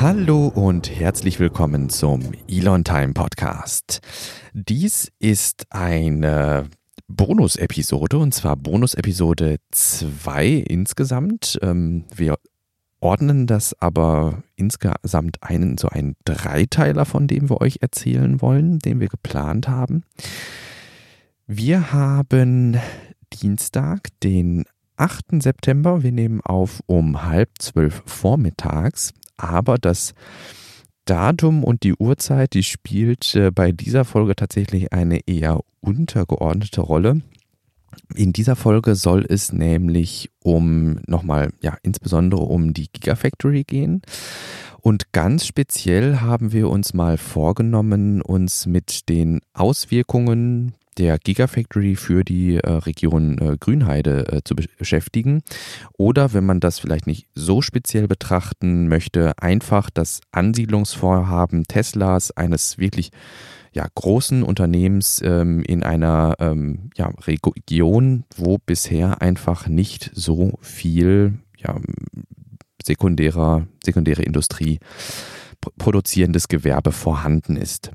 Hallo und herzlich willkommen zum Elon Time Podcast. Dies ist eine Bonus-Episode und zwar Bonus-Episode 2 insgesamt. Ähm, wir ordnen das aber insgesamt einen, so einen Dreiteiler, von dem wir euch erzählen wollen, den wir geplant haben. Wir haben Dienstag, den 8. September. Wir nehmen auf um halb zwölf vormittags, aber das Datum und die Uhrzeit, die spielt äh, bei dieser Folge tatsächlich eine eher untergeordnete Rolle. In dieser Folge soll es nämlich um nochmal, ja, insbesondere um die Gigafactory gehen. Und ganz speziell haben wir uns mal vorgenommen, uns mit den Auswirkungen der Gigafactory für die äh, Region äh, Grünheide äh, zu beschäftigen. Oder wenn man das vielleicht nicht so speziell betrachten möchte, einfach das Ansiedlungsvorhaben Teslas, eines wirklich ja, großen Unternehmens ähm, in einer ähm, ja, Region, wo bisher einfach nicht so viel ja, sekundärer, sekundäre Industrie produzierendes Gewerbe vorhanden ist.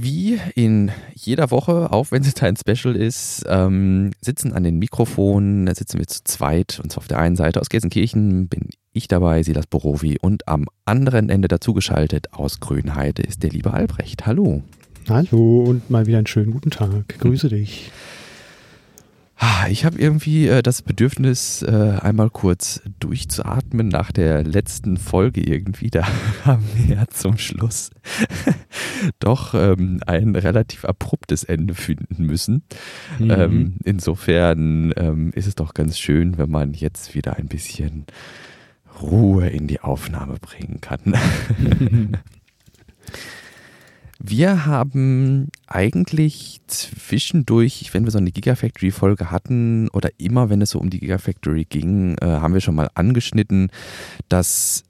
Wie in jeder Woche, auch wenn es ein Special ist, ähm, sitzen an den Mikrofonen, da sitzen wir zu zweit. Und zwar auf der einen Seite aus Gelsenkirchen bin ich dabei, Silas Borowi. Und am anderen Ende dazugeschaltet aus Grünheide ist der liebe Albrecht. Hallo. Hallo und mal wieder einen schönen guten Tag. Grüße dich. Ah, ich habe irgendwie äh, das Bedürfnis, äh, einmal kurz durchzuatmen nach der letzten Folge irgendwie. Da haben wir ja zum Schluss doch ähm, ein relativ abruptes Ende finden müssen. Mhm. Ähm, insofern ähm, ist es doch ganz schön, wenn man jetzt wieder ein bisschen Ruhe in die Aufnahme bringen kann. Wir haben eigentlich zwischendurch, wenn wir so eine Gigafactory-Folge hatten oder immer, wenn es so um die Gigafactory ging, äh, haben wir schon mal angeschnitten, dass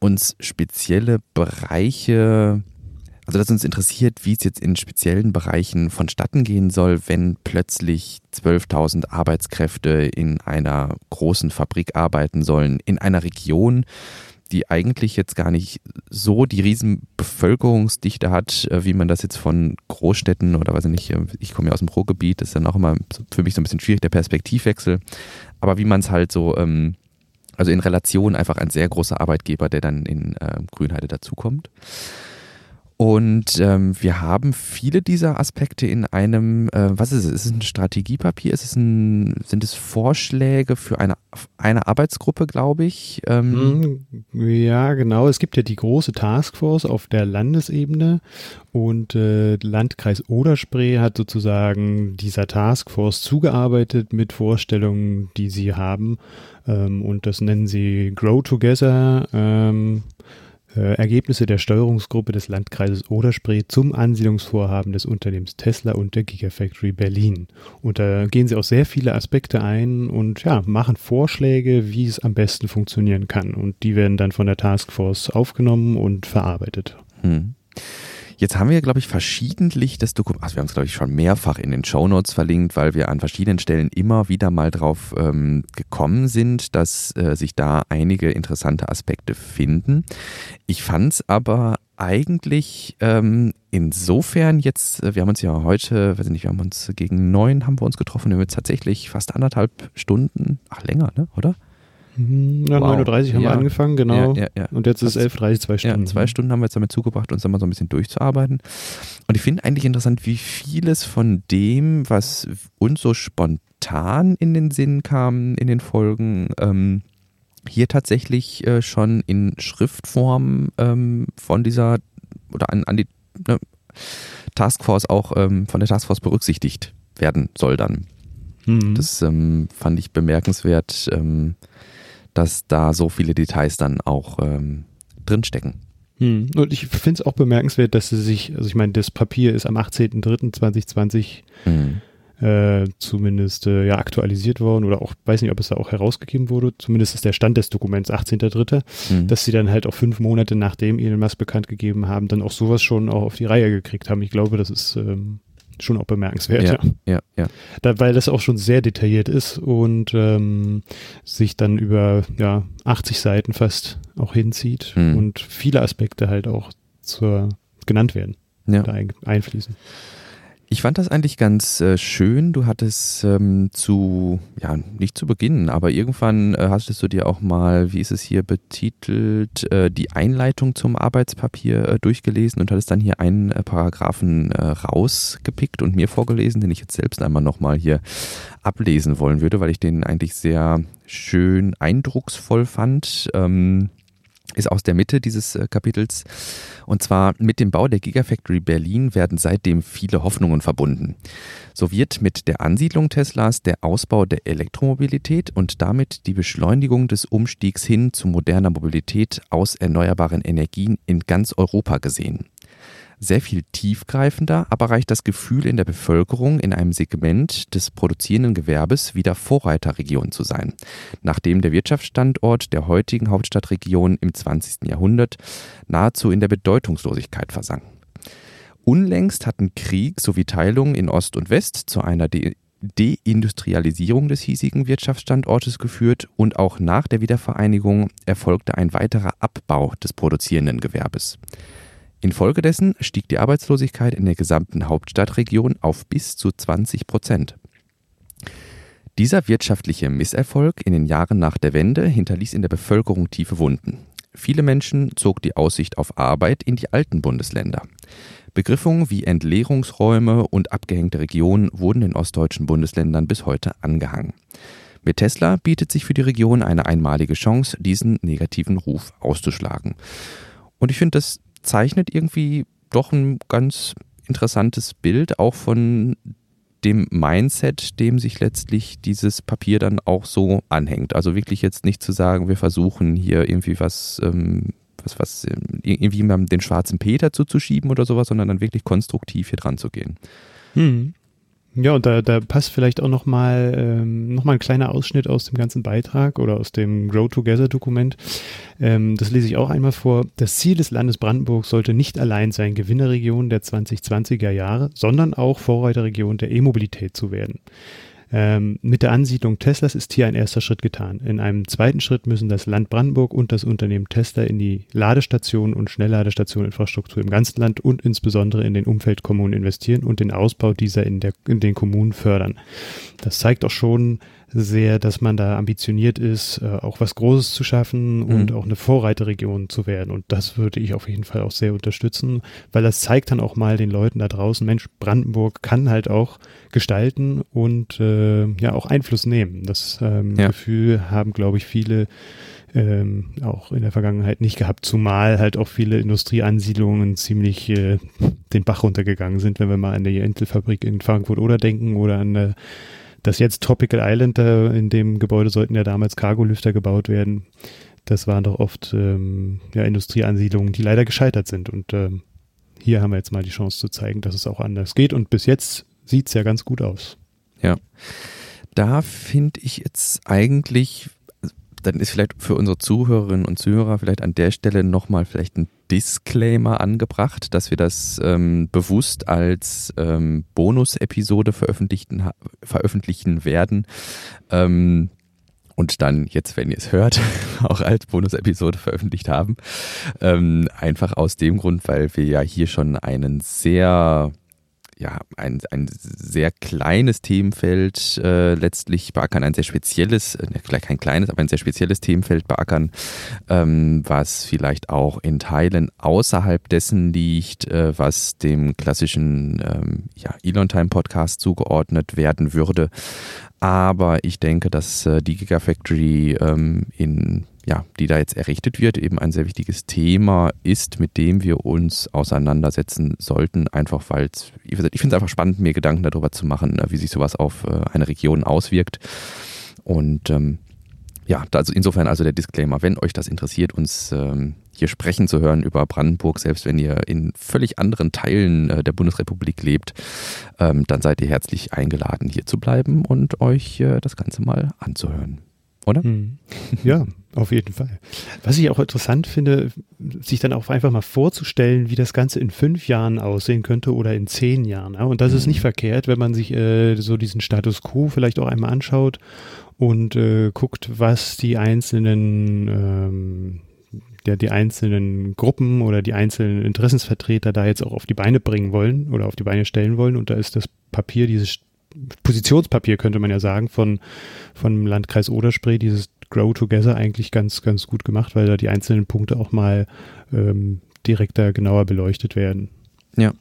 uns spezielle Bereiche, also dass uns interessiert, wie es jetzt in speziellen Bereichen vonstatten gehen soll, wenn plötzlich 12.000 Arbeitskräfte in einer großen Fabrik arbeiten sollen, in einer Region, die eigentlich jetzt gar nicht so die riesen Bevölkerungsdichte hat, äh, wie man das jetzt von Großstädten oder weiß ich nicht, äh, ich komme ja aus dem Ruhrgebiet, ist dann auch immer für mich so ein bisschen schwierig, der Perspektivwechsel. Aber wie man es halt so, ähm, also in Relation einfach ein sehr großer Arbeitgeber, der dann in äh, Grünheide dazukommt. Und ähm, wir haben viele dieser Aspekte in einem, äh, was ist es? Ist es ein Strategiepapier? Ist es ein, sind es Vorschläge für eine, eine Arbeitsgruppe, glaube ich? Ähm hm, ja, genau. Es gibt ja die große Taskforce auf der Landesebene und äh, Landkreis Oderspree hat sozusagen dieser Taskforce zugearbeitet mit Vorstellungen, die sie haben. Ähm, und das nennen sie Grow Together. Äh, Ergebnisse der Steuerungsgruppe des Landkreises Oderspree zum Ansiedlungsvorhaben des Unternehmens Tesla und der Gigafactory Berlin. Und da gehen sie auf sehr viele Aspekte ein und ja, machen Vorschläge, wie es am besten funktionieren kann. Und die werden dann von der Taskforce aufgenommen und verarbeitet. Hm. Jetzt haben wir, glaube ich, verschiedentlich das Dokument, also wir haben es, glaube ich, schon mehrfach in den Show Notes verlinkt, weil wir an verschiedenen Stellen immer wieder mal drauf ähm, gekommen sind, dass äh, sich da einige interessante Aspekte finden. Ich fand es aber eigentlich ähm, insofern jetzt, äh, wir haben uns ja heute, weiß ich nicht, wir haben uns gegen neun haben wir uns getroffen, wir haben jetzt tatsächlich fast anderthalb Stunden, ach länger, ne, oder? Mhm, ja, wow. 9.30 Uhr haben ja. wir angefangen, genau. Ja, ja, Und jetzt ist es 11.30 Uhr, zwei Stunden. Ja, zwei Stunden haben wir jetzt damit zugebracht, uns da mal so ein bisschen durchzuarbeiten. Und ich finde eigentlich interessant, wie vieles von dem, was uns so spontan in den Sinn kam in den Folgen, ähm, hier tatsächlich äh, schon in Schriftform ähm, von dieser oder an, an die ne, Taskforce auch ähm, von der Taskforce berücksichtigt werden soll dann. Mhm. Das ähm, fand ich bemerkenswert, ähm, dass da so viele Details dann auch ähm, drinstecken. Hm. Und ich finde es auch bemerkenswert, dass sie sich, also ich meine, das Papier ist am 18.03.2020 hm. äh, zumindest äh, ja aktualisiert worden oder auch, weiß nicht, ob es da auch herausgegeben wurde, zumindest ist der Stand des Dokuments 18.03., hm. dass sie dann halt auch fünf Monate nachdem Elon Musk bekannt gegeben haben, dann auch sowas schon auch auf die Reihe gekriegt haben. Ich glaube, das ist ähm, schon auch bemerkenswert. Ja, ja, ja. Da, weil das auch schon sehr detailliert ist und ähm, sich dann über ja, 80 Seiten fast auch hinzieht Mhm. und viele Aspekte halt auch zur, genannt werden, ja. da ein, einfließen. Ich fand das eigentlich ganz äh, schön. Du hattest ähm, zu, ja, nicht zu Beginn, aber irgendwann äh, hattest du dir auch mal, wie ist es hier betitelt, äh, die Einleitung zum Arbeitspapier äh, durchgelesen und hattest dann hier einen äh, Paragraphen äh, rausgepickt und mir vorgelesen, den ich jetzt selbst einmal nochmal hier ablesen wollen würde, weil ich den eigentlich sehr schön eindrucksvoll fand. Ähm, ist aus der Mitte dieses äh, Kapitels. Und zwar mit dem Bau der Gigafactory Berlin werden seitdem viele Hoffnungen verbunden. So wird mit der Ansiedlung Teslas der Ausbau der Elektromobilität und damit die Beschleunigung des Umstiegs hin zu moderner Mobilität aus erneuerbaren Energien in ganz Europa gesehen. Sehr viel tiefgreifender aber reicht das Gefühl in der Bevölkerung in einem Segment des produzierenden Gewerbes wieder Vorreiterregion zu sein, nachdem der Wirtschaftsstandort der heutigen Hauptstadtregion im 20. Jahrhundert nahezu in der Bedeutungslosigkeit versank. Unlängst hatten Krieg sowie Teilungen in Ost und West zu einer De Deindustrialisierung des hiesigen Wirtschaftsstandortes geführt und auch nach der Wiedervereinigung erfolgte ein weiterer Abbau des produzierenden Gewerbes. Infolgedessen stieg die Arbeitslosigkeit in der gesamten Hauptstadtregion auf bis zu 20 Prozent. Dieser wirtschaftliche Misserfolg in den Jahren nach der Wende hinterließ in der Bevölkerung tiefe Wunden. Viele Menschen zog die Aussicht auf Arbeit in die alten Bundesländer. Begriffungen wie Entleerungsräume und abgehängte Regionen wurden in ostdeutschen Bundesländern bis heute angehangen. Mit Tesla bietet sich für die Region eine einmalige Chance, diesen negativen Ruf auszuschlagen. Und ich finde, das zeichnet irgendwie doch ein ganz interessantes Bild auch von dem Mindset, dem sich letztlich dieses Papier dann auch so anhängt. Also wirklich jetzt nicht zu sagen, wir versuchen hier irgendwie was, ähm, was, was ähm, irgendwie den schwarzen Peter zuzuschieben oder sowas, sondern dann wirklich konstruktiv hier dran zu gehen. Hm. Ja, und da, da passt vielleicht auch nochmal ähm, noch ein kleiner Ausschnitt aus dem ganzen Beitrag oder aus dem Grow Together Dokument. Ähm, das lese ich auch einmal vor. Das Ziel des Landes Brandenburg sollte nicht allein sein, Gewinnerregion der 2020er Jahre, sondern auch Vorreiterregion der E-Mobilität zu werden. Ähm, mit der Ansiedlung Teslas ist hier ein erster Schritt getan. In einem zweiten Schritt müssen das Land Brandenburg und das Unternehmen Tesla in die Ladestationen und Schnellladestationeninfrastruktur im ganzen Land und insbesondere in den Umfeldkommunen investieren und den Ausbau dieser in, der, in den Kommunen fördern. Das zeigt auch schon sehr, dass man da ambitioniert ist, äh, auch was Großes zu schaffen und Mhm. auch eine Vorreiterregion zu werden. Und das würde ich auf jeden Fall auch sehr unterstützen, weil das zeigt dann auch mal den Leuten da draußen, Mensch, Brandenburg kann halt auch gestalten und äh, ja auch Einfluss nehmen. Das ähm, Ja. Gefühl haben, glaube ich, viele ähm, auch in der Vergangenheit nicht gehabt, zumal halt auch viele Industrieansiedlungen ziemlich äh, den Bach runtergegangen sind, wenn wir mal an die Intel-Fabrik in Frankfurt oder denken oder an äh, das jetzt Tropical Island, da in dem Gebäude sollten ja damals Cargolüfter gebaut werden. Das waren doch oft ähm, ja, Industrieansiedlungen, die leider gescheitert sind. Und ähm, hier haben wir jetzt mal die Chance zu zeigen, dass es auch anders geht. Und bis jetzt sieht's ja ganz gut aus. Da finde ich jetzt eigentlich, dann ist vielleicht für unsere Zuhörerinnen und Zuhörer vielleicht an der Stelle nochmal vielleicht ein Disclaimer angebracht, dass wir das ähm, bewusst als ähm, Bonus-Episode veröffentlichen, veröffentlichen werden. Ähm, und dann jetzt, wenn ihr es hört, auch als Bonus-Episode veröffentlicht haben. Ähm, einfach aus dem Grund, weil wir ja hier schon einen sehr ja, ein, ein sehr kleines Themenfeld äh, letztlich beackern, ein sehr spezielles, äh, vielleicht kein kleines, aber ein sehr spezielles Themenfeld beackern, ähm, was vielleicht auch in Teilen außerhalb dessen liegt, äh, was dem klassischen ähm, ja, Elon Time Podcast zugeordnet werden würde. Aber ich denke, dass äh, die Gigafactory ähm, in ja, die da jetzt errichtet wird, eben ein sehr wichtiges Thema ist, mit dem wir uns auseinandersetzen sollten, einfach weil es, ich finde es einfach spannend, mir Gedanken darüber zu machen, äh, wie sich sowas auf äh, eine Region auswirkt. Und ähm, ja, also insofern also der Disclaimer, wenn euch das interessiert, uns ähm, hier sprechen zu hören über Brandenburg, selbst wenn ihr in völlig anderen Teilen äh, der Bundesrepublik lebt, ähm, dann seid ihr herzlich eingeladen, hier zu bleiben und euch äh, das Ganze mal anzuhören. Oder? Hm. Ja, auf jeden Fall. Was ich auch interessant finde, sich dann auch einfach mal vorzustellen, wie das Ganze in fünf Jahren aussehen könnte oder in zehn Jahren. Ja? Und das ist nicht mhm. verkehrt, wenn man sich äh, so diesen Status quo vielleicht auch einmal anschaut und äh, guckt, was die einzelnen ähm, der die einzelnen Gruppen oder die einzelnen Interessensvertreter da jetzt auch auf die Beine bringen wollen oder auf die Beine stellen wollen. Und da ist das Papier, dieses Positionspapier könnte man ja sagen, von, vom Landkreis Oderspree, dieses Grow Together eigentlich ganz, ganz gut gemacht, weil da die einzelnen Punkte auch mal ähm, direkter, genauer beleuchtet werden. Ja.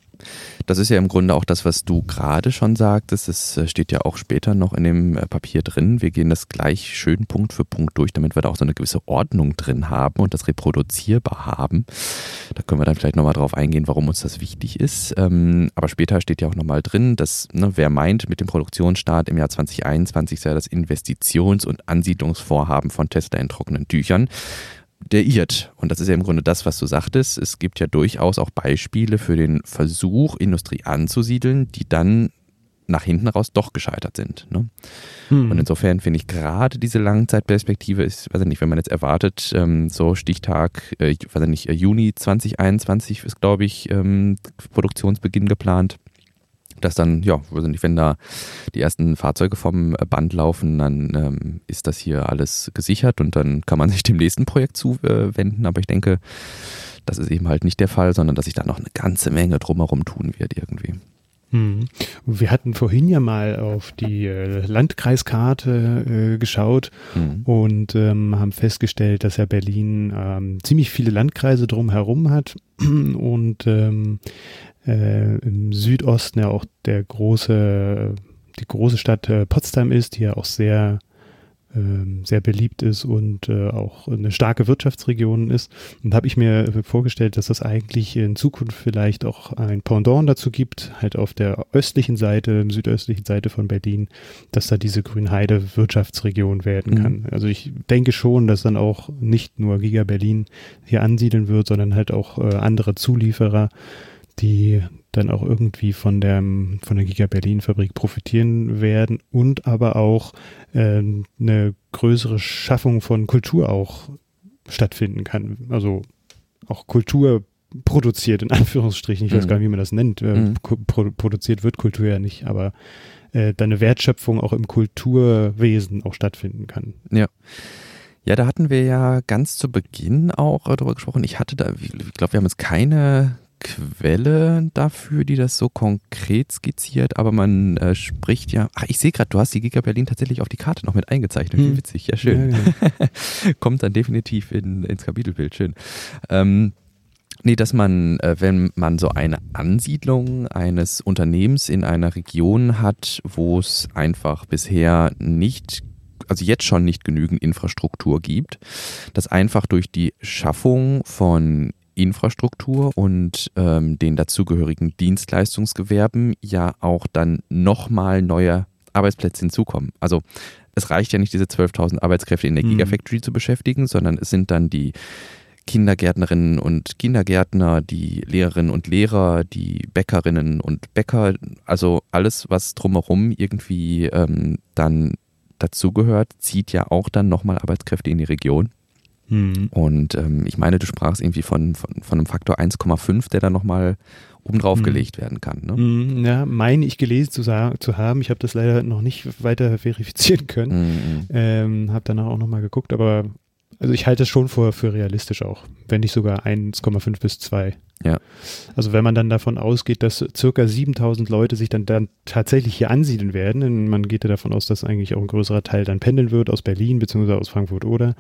Das ist ja im Grunde auch das, was du gerade schon sagtest. Es äh, steht ja auch später noch in dem äh, Papier drin. Wir gehen das gleich schön Punkt für Punkt durch, damit wir da auch so eine gewisse Ordnung drin haben und das reproduzierbar haben. Da können wir dann vielleicht nochmal drauf eingehen, warum uns das wichtig ist. Ähm, aber später steht ja auch nochmal drin, dass ne, wer meint, mit dem Produktionsstart im Jahr 2021 sei das Investitions- und Ansiedlungsvorhaben von Tesla in trockenen Tüchern der irrt. Und das ist ja im Grunde das, was du sagtest. Es gibt ja durchaus auch Beispiele für den Versuch, Industrie anzusiedeln, die dann nach hinten raus doch gescheitert sind. Ne? Hm. Und insofern finde ich gerade diese Langzeitperspektive ist, weiß ich nicht, wenn man jetzt erwartet, ähm, so Stichtag, äh, weiß ich nicht, Juni 2021 ist, glaube ich, ähm, Produktionsbeginn geplant dass dann, ja, wenn da die ersten Fahrzeuge vom Band laufen, dann ähm, ist das hier alles gesichert und dann kann man sich dem nächsten Projekt zuwenden. Aber ich denke, das ist eben halt nicht der Fall, sondern dass sich da noch eine ganze Menge drumherum tun wird irgendwie. Hm. Wir hatten vorhin ja mal auf die äh, Landkreiskarte äh, geschaut hm. und ähm, haben festgestellt, dass ja Berlin ähm, ziemlich viele Landkreise drumherum hat und ähm, äh, im Südosten ja auch der große, die große Stadt äh, Potsdam ist, die ja auch sehr ähm, sehr beliebt ist und äh, auch eine starke Wirtschaftsregion ist. Und habe ich mir vorgestellt, dass das eigentlich in Zukunft vielleicht auch ein Pendant dazu gibt, halt auf der östlichen Seite, südöstlichen Seite von Berlin, dass da diese Grünheide Wirtschaftsregion werden mhm. kann. Also ich denke schon, dass dann auch nicht nur Giga Berlin hier ansiedeln wird, sondern halt auch äh, andere Zulieferer die dann auch irgendwie von der, von der Giga Berlin Fabrik profitieren werden und aber auch äh, eine größere Schaffung von Kultur auch stattfinden kann. Also auch Kultur produziert, in Anführungsstrichen. Ich weiß mhm. gar nicht, wie man das nennt. Äh, mhm. Pro produziert wird Kultur ja nicht, aber äh, da eine Wertschöpfung auch im Kulturwesen auch stattfinden kann. Ja. Ja, da hatten wir ja ganz zu Beginn auch darüber gesprochen. Ich hatte da, ich glaube, wir haben jetzt keine Quelle dafür, die das so konkret skizziert, aber man äh, spricht ja. Ach, ich sehe gerade, du hast die Giga Berlin tatsächlich auf die Karte noch mit eingezeichnet. Wie hm. witzig, ja schön. Ja, ja. Kommt dann definitiv in, ins Kapitelbild, schön. Ähm, Nee, dass man, äh, wenn man so eine Ansiedlung eines Unternehmens in einer Region hat, wo es einfach bisher nicht also jetzt schon nicht genügend Infrastruktur gibt, dass einfach durch die Schaffung von Infrastruktur und ähm, den dazugehörigen Dienstleistungsgewerben ja auch dann nochmal neue Arbeitsplätze hinzukommen. Also es reicht ja nicht, diese 12.000 Arbeitskräfte in der mhm. Gigafactory zu beschäftigen, sondern es sind dann die Kindergärtnerinnen und Kindergärtner, die Lehrerinnen und Lehrer, die Bäckerinnen und Bäcker, also alles, was drumherum irgendwie ähm, dann dazugehört, zieht ja auch dann nochmal Arbeitskräfte in die Region. Mhm. Und ähm, ich meine, du sprachst irgendwie von, von, von einem Faktor 1,5, der dann nochmal obendrauf mhm. gelegt werden kann. Ne? Mhm, ja, meine ich gelesen zu, zu haben. Ich habe das leider noch nicht weiter verifizieren können. Mhm. Ähm, habe danach auch nochmal geguckt, aber also ich halte es schon für, für realistisch auch, wenn nicht sogar 1,5 bis 2. Ja. Also wenn man dann davon ausgeht, dass circa 7000 Leute sich dann, dann tatsächlich hier ansiedeln werden, und man geht ja davon aus, dass eigentlich auch ein größerer Teil dann pendeln wird aus Berlin beziehungsweise aus Frankfurt oder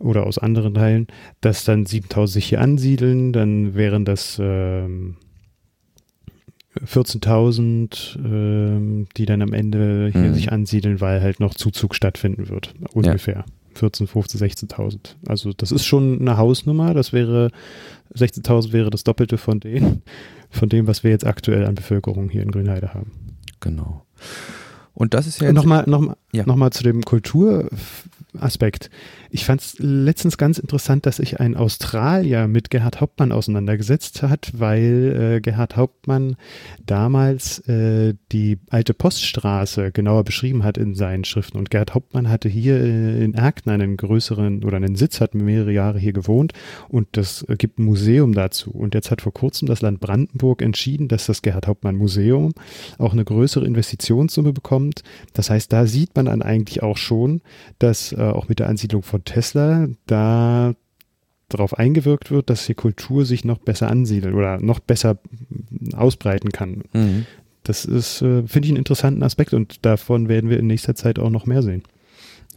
oder aus anderen Teilen, dass dann 7000 sich hier ansiedeln, dann wären das ähm, 14.000, ähm, die dann am Ende hier mhm. sich ansiedeln, weil halt noch Zuzug stattfinden wird, ungefähr. Ja. 14, 15, 16.000. Also das ist schon eine Hausnummer. Das wäre 16.000 wäre das Doppelte von dem, von dem, was wir jetzt aktuell an Bevölkerung hier in Grünheide haben. Genau. Und das ist ja nochmal noch mal, ja. noch zu dem Kultur Aspekt. Ich fand es letztens ganz interessant, dass sich ein Australier mit Gerhard Hauptmann auseinandergesetzt hat, weil äh, Gerhard Hauptmann damals äh, die alte Poststraße genauer beschrieben hat in seinen Schriften. Und Gerhard Hauptmann hatte hier äh, in Erkner einen größeren oder einen Sitz, hat mehrere Jahre hier gewohnt und das äh, gibt ein Museum dazu. Und jetzt hat vor kurzem das Land Brandenburg entschieden, dass das Gerhard Hauptmann Museum auch eine größere Investitionssumme bekommt. Das heißt, da sieht man dann eigentlich auch schon, dass äh, auch mit der Ansiedlung von Tesla da darauf eingewirkt wird, dass die Kultur sich noch besser ansiedelt oder noch besser ausbreiten kann. Mhm. Das ist, äh, finde ich, einen interessanten Aspekt und davon werden wir in nächster Zeit auch noch mehr sehen.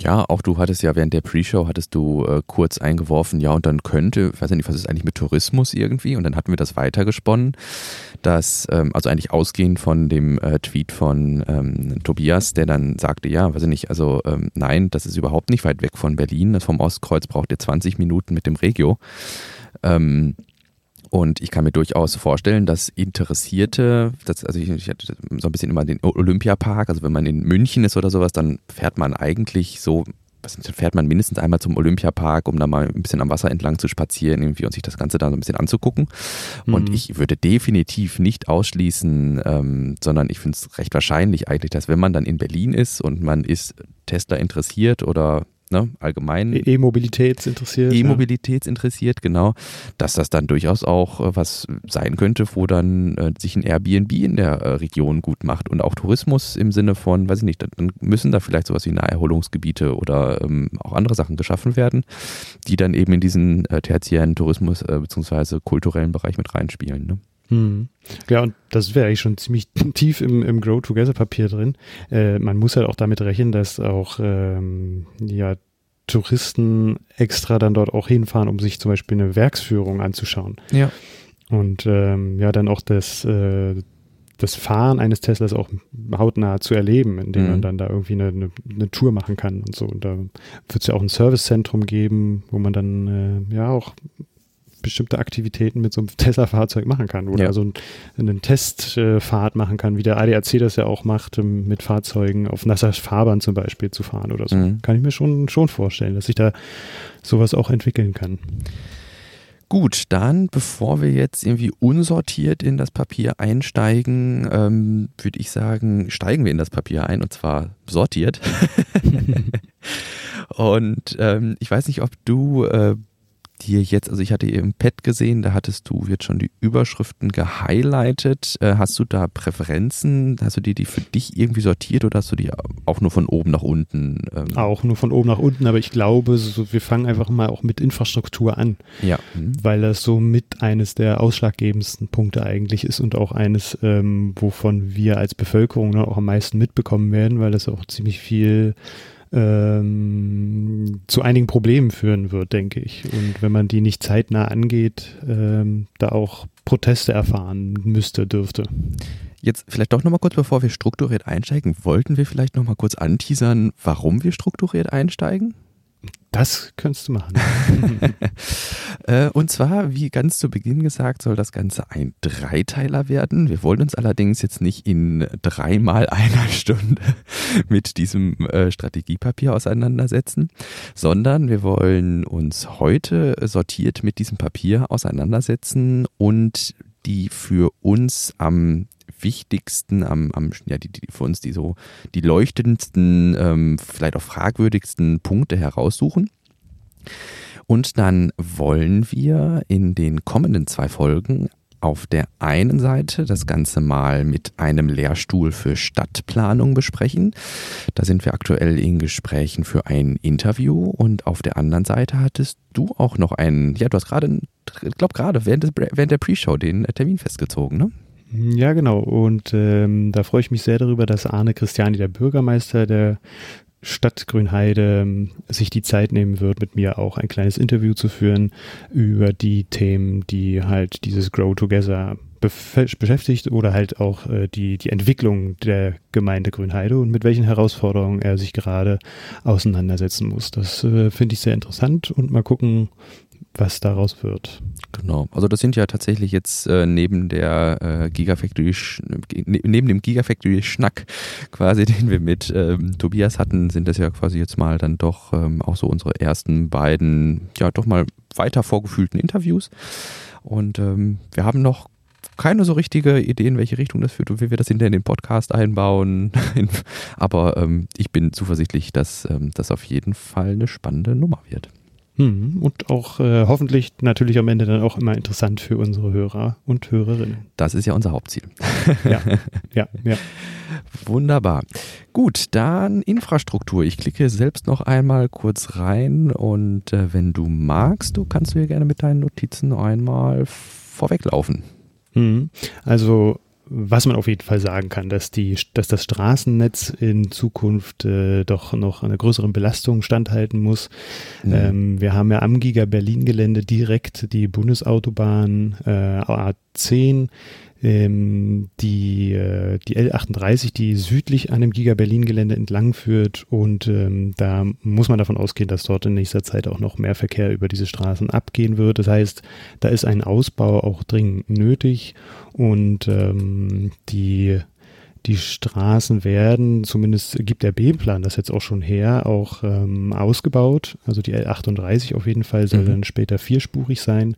Ja, auch du hattest ja während der Pre-Show hattest du äh, kurz eingeworfen, ja, und dann könnte, weiß ich nicht, was ist eigentlich mit Tourismus irgendwie? Und dann hatten wir das weitergesponnen, dass, ähm, also eigentlich ausgehend von dem äh, Tweet von ähm, Tobias, der dann sagte, ja, weiß ich nicht, also ähm, nein, das ist überhaupt nicht weit weg von Berlin. Das vom Ostkreuz braucht ihr 20 Minuten mit dem Regio. Ähm, und ich kann mir durchaus vorstellen, dass Interessierte, das, also ich, ich hatte so ein bisschen immer den Olympiapark, also wenn man in München ist oder sowas, dann fährt man eigentlich so, was fährt man mindestens einmal zum Olympiapark, um da mal ein bisschen am Wasser entlang zu spazieren irgendwie und sich das Ganze da so ein bisschen anzugucken. Mhm. Und ich würde definitiv nicht ausschließen, ähm, sondern ich finde es recht wahrscheinlich eigentlich, dass wenn man dann in Berlin ist und man ist Tesla interessiert oder ne, allgemein. E-Mobilitätsinteressiert. E-Mobilitätsinteressiert, genau. Dass das dann durchaus auch äh, was sein könnte, wo dann äh, sich ein Airbnb in der äh, Region gut macht und auch Tourismus im Sinne von, weiß ich nicht, dann müssen da vielleicht sowas wie Naherholungsgebiete oder ähm, auch andere Sachen geschaffen werden, die dann eben in diesen äh, tertiären Tourismus äh, bzw. kulturellen Bereich mit reinspielen. Ne? Hm. Ja, und das wäre eigentlich schon ziemlich tief im, im Grow Together Papier drin. Äh, man muss halt auch damit rechnen, dass auch ähm, ja, Touristen extra dann dort auch hinfahren, um sich zum Beispiel eine Werksführung anzuschauen. Ja. Und ähm, ja, dann auch das, äh, das Fahren eines Teslas auch hautnah zu erleben, indem mhm. man dann da irgendwie eine, eine, eine, Tour machen kann und so. Und da wird es ja auch ein Servicezentrum geben, wo man dann äh, ja auch bestimmte Aktivitäten mit so einem Tesla-Fahrzeug machen kann oder ja. so ein, einen Testfahrt machen kann, wie der ADAC das ja auch macht, ähm, mit Fahrzeugen auf nasser Fahrbahn zum Beispiel zu fahren oder so. Mhm. Kann ich mir schon, schon vorstellen, dass sich da sowas auch entwickeln kann. Gut, dann, bevor wir jetzt irgendwie unsortiert in das Papier einsteigen, ähm, würde ich sagen, steigen wir in das Papier ein und zwar sortiert. und ähm, ich weiß nicht, ob du äh, dir jetzt, also ich hatte im Pad gesehen, da hattest du jetzt schon die Überschriften gehighlightet. Äh, hast du da Präferenzen? Hast du die, die für dich irgendwie sortiert oder hast du die auch nur von oben nach unten? Ähm? Auch nur von oben nach unten, aber ich glaube, so, wir fangen einfach mal auch mit Infrastruktur an. Ja. Mhm. Weil das so mit eines der ausschlaggebendsten Punkte eigentlich ist und auch eines, ähm, wovon wir als Bevölkerung auch am meisten mitbekommen werden, weil das auch ziemlich viel ähm, zu einigen Problemen führen wird, denke ich. Und wenn man die nicht zeitnah angeht, ähm, da auch Proteste erfahren müsste, dürfte. Jetzt vielleicht doch nochmal kurz, bevor wir strukturiert einsteigen, wollten wir vielleicht nochmal kurz anteasern, warum wir strukturiert einsteigen? Das könntest du machen. Äh, und zwar, wie ganz zu Beginn gesagt, soll das Ganze ein Dreiteiler werden. Wir wollen uns allerdings jetzt nicht in dreimal einer Stunde mit diesem äh, Strategiepapier auseinandersetzen, sondern wir wollen uns heute sortiert mit diesem Papier auseinandersetzen und die für uns am wichtigsten, am, am ja, die, die, für uns die so die leuchtendsten, ähm, vielleicht auch fragwürdigsten Punkte heraussuchen. Und dann wollen wir in den kommenden zwei Folgen auf der einen Seite das Ganze mal mit einem Lehrstuhl für Stadtplanung besprechen. Da sind wir aktuell in Gesprächen für ein Interview und auf der anderen Seite hattest du auch noch einen, ja, du hast gerade, ich glaube gerade während, während der Pre-Show den Termin festgezogen, ne? Ja, genau. Und ähm, da freue ich mich sehr darüber, dass Arne Christiani, der Bürgermeister der Stadt Grünheide, ähm, sich die Zeit nehmen wird, mit mir auch ein kleines Interview zu führen über die Themen, die halt dieses Grow Together beschäftigt oder halt auch äh, die, die Entwicklung der Gemeinde Grünheide und mit welchen Herausforderungen er sich gerade auseinandersetzen muss. Das äh, finde ich sehr interessant und mal gucken, was daraus wird. Genau. Also das sind ja tatsächlich jetzt äh, neben der äh, Gigafactory, ne, neben dem Gigafactory Schnack quasi, den wir mit ähm, Tobias hatten, sind das ja quasi jetzt mal dann doch ähm, auch so unsere ersten beiden, ja doch mal weiter vorgefühlten Interviews. Und ähm, wir haben noch keine so richtige Idee, in welche Richtung das führt und wie wir das hinterher in den Podcast einbauen. Aber ähm, ich bin zuversichtlich, dass ähm, das auf jeden Fall eine spannende Nummer wird. Hm, und auch äh, hoffentlich natürlich am Ende dann auch immer interessant für unsere Hörer und Hörerinnen. Das ist ja unser Hauptziel. Ja, ja, ja. Wunderbar. Gut, dann Infrastruktur. Ich klicke selbst noch einmal kurz rein und äh, wenn du magst, du kannst du hier gerne mit deinen Notizen einmal vorweglaufen. Hm, also was man auf jeden Fall sagen kann, dass, die, dass das Straßennetz in Zukunft äh, doch noch einer größeren Belastung standhalten muss. Mhm. Ähm, wir haben ja am Giga Berlin Gelände direkt die Bundesautobahn äh, A10 ähm, die, äh, die L38, die südlich an dem Giga Berlin Gelände entlang führt und ähm, da muss man davon ausgehen, dass dort in nächster Zeit auch noch mehr Verkehr über diese Straßen abgehen wird. Das heißt, da ist ein Ausbau auch dringend nötig und ähm, die die Straßen werden, zumindest gibt der B-Plan das jetzt auch schon her, auch ähm, ausgebaut. Also die L38 auf jeden Fall soll mhm. dann später vierspurig sein.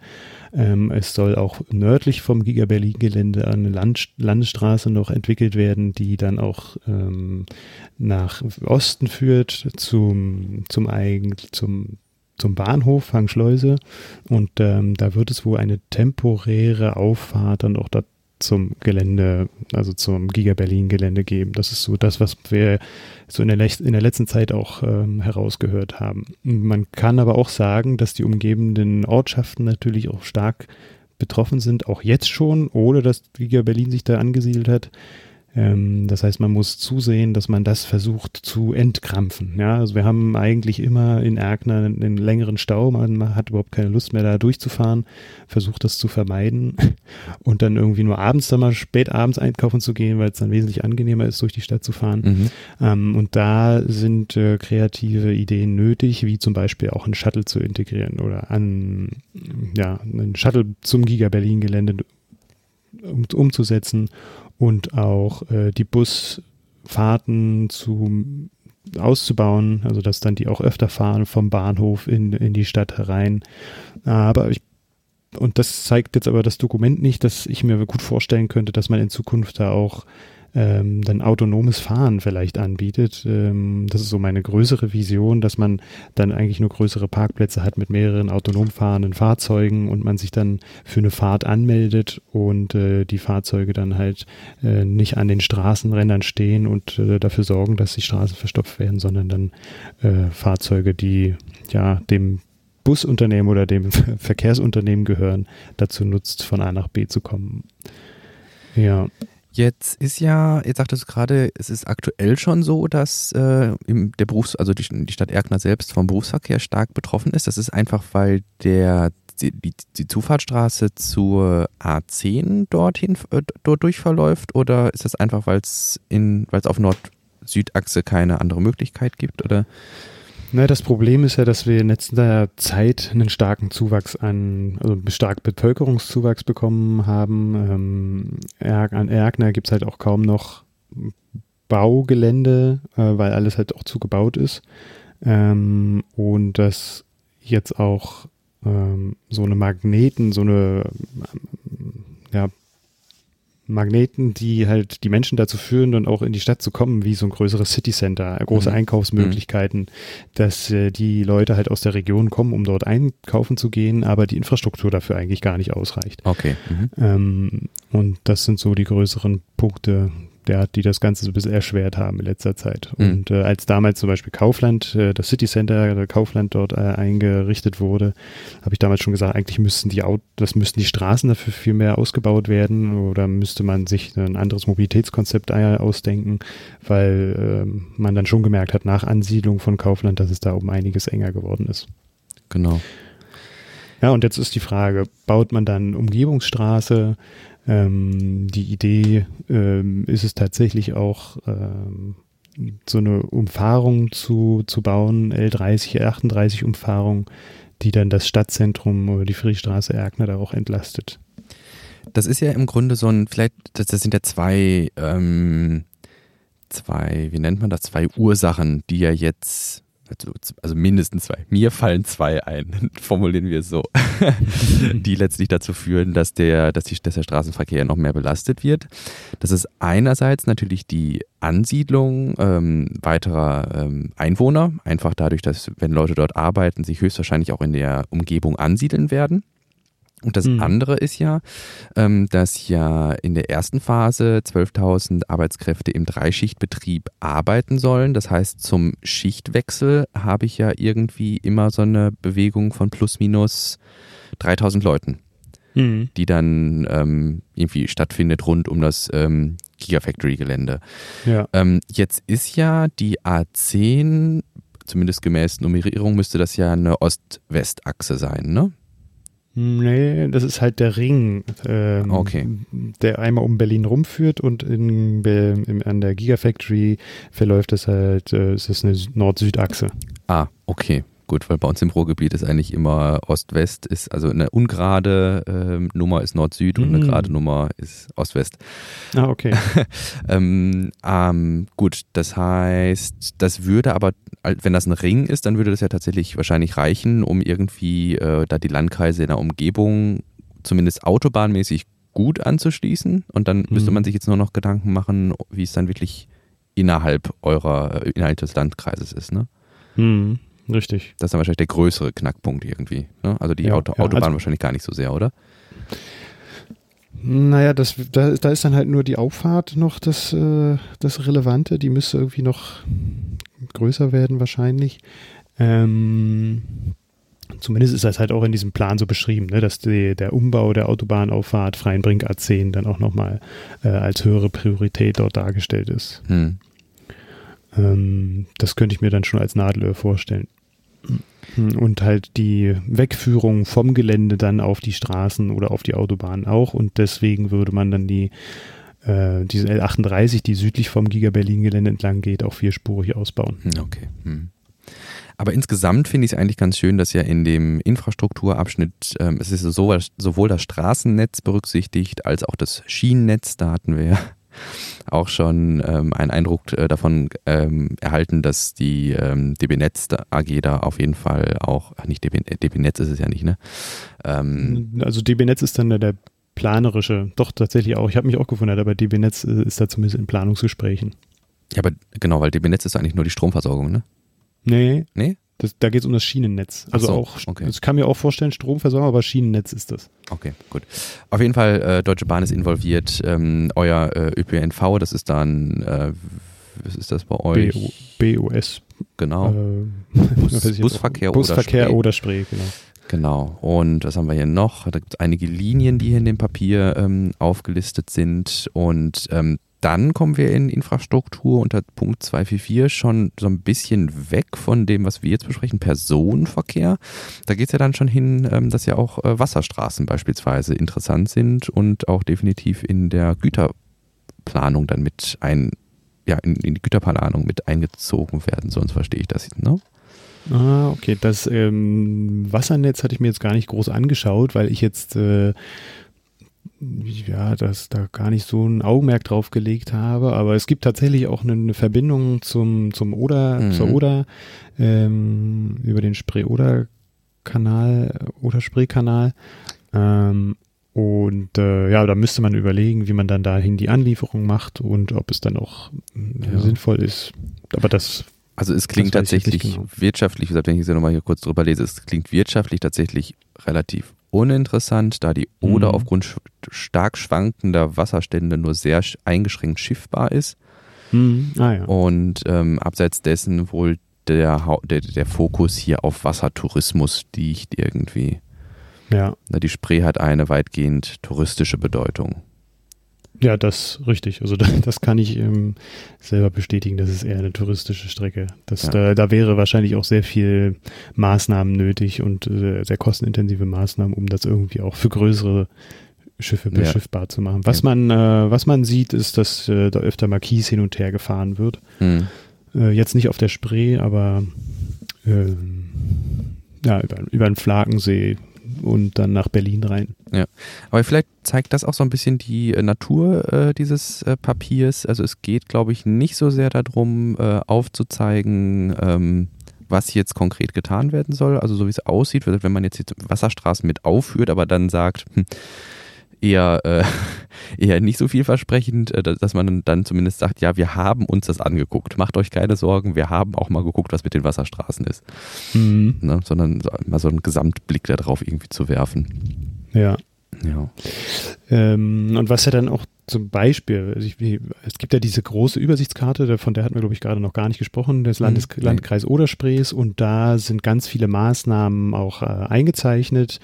Ähm, es soll auch nördlich vom Giga Berlin Gelände eine Land Landesstraße noch entwickelt werden, die dann auch ähm, nach Osten führt zum, zum, eigen, zum zum Bahnhof Hangschleuse und ähm, da wird es wohl eine temporäre Auffahrt dann auch dort zum Gelände, also zum Giga Berlin Gelände geben. Das ist so das, was wir so in der, in der letzten Zeit auch ähm, herausgehört haben. Man kann aber auch sagen, dass die umgebenden Ortschaften natürlich auch stark betroffen sind, auch jetzt schon, ohne dass Giga Berlin sich da angesiedelt hat. Ähm, das heißt, man muss zusehen, dass man das versucht zu entkrampfen. Ja, also wir haben eigentlich immer in Erkner einen, längeren Stau, man hat überhaupt keine Lust mehr da durchzufahren, versucht das zu vermeiden und dann irgendwie nur abends dann mal spät abends einkaufen zu gehen, weil es dann wesentlich angenehmer ist, durch die Stadt zu fahren. Mhm. Ähm, und da sind äh, kreative Ideen nötig, wie zum Beispiel auch einen Shuttle zu integrieren oder an, ja, einen Shuttle zum Giga Berlin Gelände um, umzusetzen und auch äh, die Busfahrten zu auszubauen, also dass dann die auch öfter fahren vom Bahnhof in, in die Stadt herein. Aber ich und das zeigt jetzt aber das Dokument nicht, dass ich mir gut vorstellen könnte, dass man in Zukunft da auch ähm, dann autonomes Fahren vielleicht anbietet. Ähm, das ist so meine größere Vision, dass man dann eigentlich nur größere Parkplätze hat mit mehreren autonom fahrenden Fahrzeugen und man sich dann für eine Fahrt anmeldet und äh, die Fahrzeuge dann halt äh, nicht an den Straßenrändern stehen und äh, dafür sorgen, dass die Straßen verstopft werden, sondern dann äh, Fahrzeuge, die ja dem Busunternehmen oder dem Verkehrsunternehmen gehören, dazu nutzt, von A nach B zu kommen. Ja. Jetzt ist ja, jetzt sagtest du gerade, es ist aktuell schon so, dass äh, der Berufs-, also die, die Stadt Erkner selbst vom Berufsverkehr stark betroffen ist. Das ist einfach, weil der die, die, die Zufahrtsstraße zur A10 dorthin äh, dort durchverläuft oder ist das einfach, weil es in, weil es auf Nord-Süd-Achse keine andere Möglichkeit gibt oder? Na, das Problem ist ja, dass wir in letzter Zeit einen starken Zuwachs an, also einen starken Bevölkerungszuwachs bekommen haben. Ähm, an Erkner gibt es halt auch kaum noch Baugelände, äh, weil alles halt auch zugebaut ist. Ähm, und dass jetzt auch ähm, so eine Magneten, so eine ja, Magneten, die halt die Menschen dazu führen, dann auch in die Stadt zu kommen, wie so ein größeres City Center, große mhm. Einkaufsmöglichkeiten, mhm. dass äh, die Leute halt aus der Region kommen, um dort einkaufen zu gehen, aber die Infrastruktur dafür eigentlich gar nicht ausreicht. Okay. Mhm. Ähm, und das sind so die größeren Punkte, der, die das Ganze so ein bisschen erschwert haben in letzter Zeit. Mhm. Und äh, als damals zum Beispiel Kaufland, äh, das City Center, der Kaufland dort äh, eingerichtet wurde, habe ich damals schon gesagt, eigentlich müssten die Auto, das müssten die Straßen dafür viel mehr ausgebaut werden oder müsste man sich ein anderes Mobilitätskonzept ausdenken, weil äh, man dann schon gemerkt hat nach Ansiedlung von Kaufland, dass es da um einiges enger geworden ist. Genau. Ja, und jetzt ist die Frage, baut man dann Umgebungsstraße? Ähm, die Idee ähm, ist es tatsächlich auch, ähm, so eine Umfahrung zu, zu bauen, L30, L38 Umfahrung, die dann das Stadtzentrum oder die Friedrichstraße Erkner da auch entlastet. Das ist ja im Grunde so ein, vielleicht, das, das sind ja zwei, ähm, zwei, wie nennt man das, zwei Ursachen, die ja jetzt, also, also mindestens zwei, mir fallen zwei ein, formulieren wir es so, die letztlich dazu führen, dass der, dass, die, dass der Straßenverkehr noch mehr belastet wird. Das ist einerseits natürlich die Ansiedlung ähm, weiterer ähm, Einwohner, einfach dadurch, dass wenn Leute dort arbeiten, sich höchstwahrscheinlich auch in der Umgebung ansiedeln werden. Und das mhm. andere ist ja, ähm, dass ja in der ersten Phase 12.000 Arbeitskräfte im Dreischichtbetrieb arbeiten sollen. Das heißt, zum Schichtwechsel habe ich ja irgendwie immer so eine Bewegung von plus minus 3.000 Leuten, mhm. die dann ähm, irgendwie stattfindet rund um das ähm, Gigafactory-Gelände. Ja. Ähm, jetzt ist ja die A10, zumindest gemäß Nummerierung, müsste das ja eine Ost-West-Achse sein, ne? Nee, das ist halt der Ring, ähm, okay. der einmal um Berlin rumführt und in, in, an der Gigafactory verläuft es halt, äh, ist eine Nord-Süd-Achse. Ah, okay. Gut, weil bei uns im Ruhrgebiet ist eigentlich immer Ost-West, ist also eine ungerade äh, Nummer ist Nord-Süd mhm. und eine hm. gerade Nummer ist Ost-West. Ah, okay. ähm, ähm, gut, das heißt, das würde aber, wenn das ein Ring ist, dann würde das ja tatsächlich wahrscheinlich reichen, um irgendwie äh, da die Landkreise in der Umgebung zumindest autobahnmäßig gut anzuschließen. Und dann mhm. müsste man sich jetzt nur noch Gedanken machen, wie es dann wirklich innerhalb eurer, innerhalb des Landkreises ist, ne? Mhm. Richtig. Das ist dann wahrscheinlich der größere Knackpunkt irgendwie. Ne? Also die ja, Auto, ja, Autobahn also, wahrscheinlich gar nicht so sehr, oder? Naja, das, da, da ist dann halt nur die Auffahrt noch das, äh, das Relevante. Die müsste irgendwie noch größer werden wahrscheinlich. Ähm, zumindest ist das halt auch in diesem Plan so beschrieben, ne, dass die, der Umbau der Autobahnauffahrt Freienbrink A10 dann auch nochmal äh, als höhere Priorität dort dargestellt ist. Hm. Ähm, das könnte ich mir dann schon als Nadelöhr vorstellen. Und halt die Wegführung vom Gelände dann auf die Straßen oder auf die Autobahnen auch. Und deswegen würde man dann die, äh, diese L38, die südlich vom Giga-Berlin-Gelände entlang geht, auch vierspurig ausbauen. Hm, okay. Hm. Aber insgesamt finde ich es eigentlich ganz schön, dass ja in dem Infrastrukturabschnitt, ähm, es ist so, sowohl das Straßennetz berücksichtigt als auch das Schienennetz. Da hatten wir auch schon ähm, einen Eindruck äh, davon ähm, erhalten, dass die ähm, DB Netz AG da auf jeden Fall auch, ach nicht DB, DB Netz ist es ja nicht, ne? Ähm, also DB Netz ist dann der, der planerische, doch tatsächlich auch. Ich habe mich auch gewundert, aber DB Netz äh, ist da zumindest in Planungsgesprächen. Ja, aber genau, weil DB Netz ist eigentlich nur die Stromversorgung, ne? Nee. Nee? Das, da geht es um das Schienennetz. Also so, auch, okay. ich kann mir auch vorstellen, Stromversorgung, aber Schienennetz ist das. Okay, gut. Auf jeden Fall, äh, Deutsche Bahn ist involviert. Ähm, euer äh, ÖPNV, das ist dann, äh, was ist das bei euch? BOS. Genau. Äh, Bus, Busverkehr, Busverkehr oder Spree. genau. Genau. Und was haben wir hier noch? Da gibt es einige Linien, die hier in dem Papier ähm, aufgelistet sind. Und ähm, dann kommen wir in Infrastruktur unter Punkt 244 schon so ein bisschen weg von dem, was wir jetzt besprechen, Personenverkehr. Da geht es ja dann schon hin, ähm, dass ja auch äh, Wasserstraßen beispielsweise interessant sind und auch definitiv in der Güterplanung dann mit ein, ja, in, in die Güterplanung mit eingezogen werden, sonst verstehe ich das, ne? Ah, okay. Das ähm, Wassernetz hatte ich mir jetzt gar nicht groß angeschaut, weil ich jetzt äh, ja, dass da gar nicht so ein Augenmerk drauf gelegt habe, aber es gibt tatsächlich auch eine, Verbindung zum, zum Oder, mhm. zur Oder, ähm, über den Spree-Oder-Kanal, Oder-Spree-Kanal. Ähm, und äh, ja, da müsste man überlegen, wie man dann dahin die Anlieferung macht und ob es dann auch äh, ja. sinnvoll ist. Aber das also es klingt tatsächlich genau. wirtschaftlich, wie gesagt, wenn ich jetzt nochmal hier kurz drüber lese, es klingt wirtschaftlich tatsächlich relativ uninteressant, da die Oder mhm. aufgrund stark schwankender Wasserstände nur sehr eingeschränkt schiffbar ist. Mhm. Ah, ja. Und ähm, abseits dessen wohl der, der, der Fokus hier auf Wassertourismus liegt irgendwie. Ja. Die Spree hat eine weitgehend touristische Bedeutung. Ja, das richtig. Also das, das kann ich ähm, selber bestätigen. Das ist eher eine touristische Strecke. Das, ja. da, da wäre wahrscheinlich auch sehr viel Maßnahmen nötig und äh, sehr kostenintensive Maßnahmen, um das irgendwie auch für größere Schiffe beschiffbar ja. zu machen. Was ja. man, äh, was man sieht, ist, dass äh, da öfter mal Kies hin und her gefahren wird. Hm. Äh, jetzt nicht auf der Spree, aber ähm, ja, über, über den Flakensee und dann nach Berlin rein. Ja, aber vielleicht zeigt das auch so ein bisschen die äh, Natur äh, dieses äh, Papiers. Also es geht, glaube ich, nicht so sehr darum, äh, aufzuzeigen, ähm, was jetzt konkret getan werden soll. Also so wie es aussieht, wenn man jetzt die Wasserstraßen mit aufführt, aber dann sagt, hm, eher, äh, eher nicht so vielversprechend, äh, dass man dann zumindest sagt, ja, wir haben uns das angeguckt. Macht euch keine Sorgen, wir haben auch mal geguckt, was mit den Wasserstraßen ist. Mhm. Ne? Sondern mal so einen Gesamtblick darauf irgendwie zu werfen. Ja. Ja. Ähm, und was ja dann auch zum Beispiel, also ich, es gibt ja diese große Übersichtskarte, von der hatten wir, glaube ich, gerade noch gar nicht gesprochen, des Landes, mhm. Landkreis Odersprees und da sind ganz viele Maßnahmen auch äh, eingezeichnet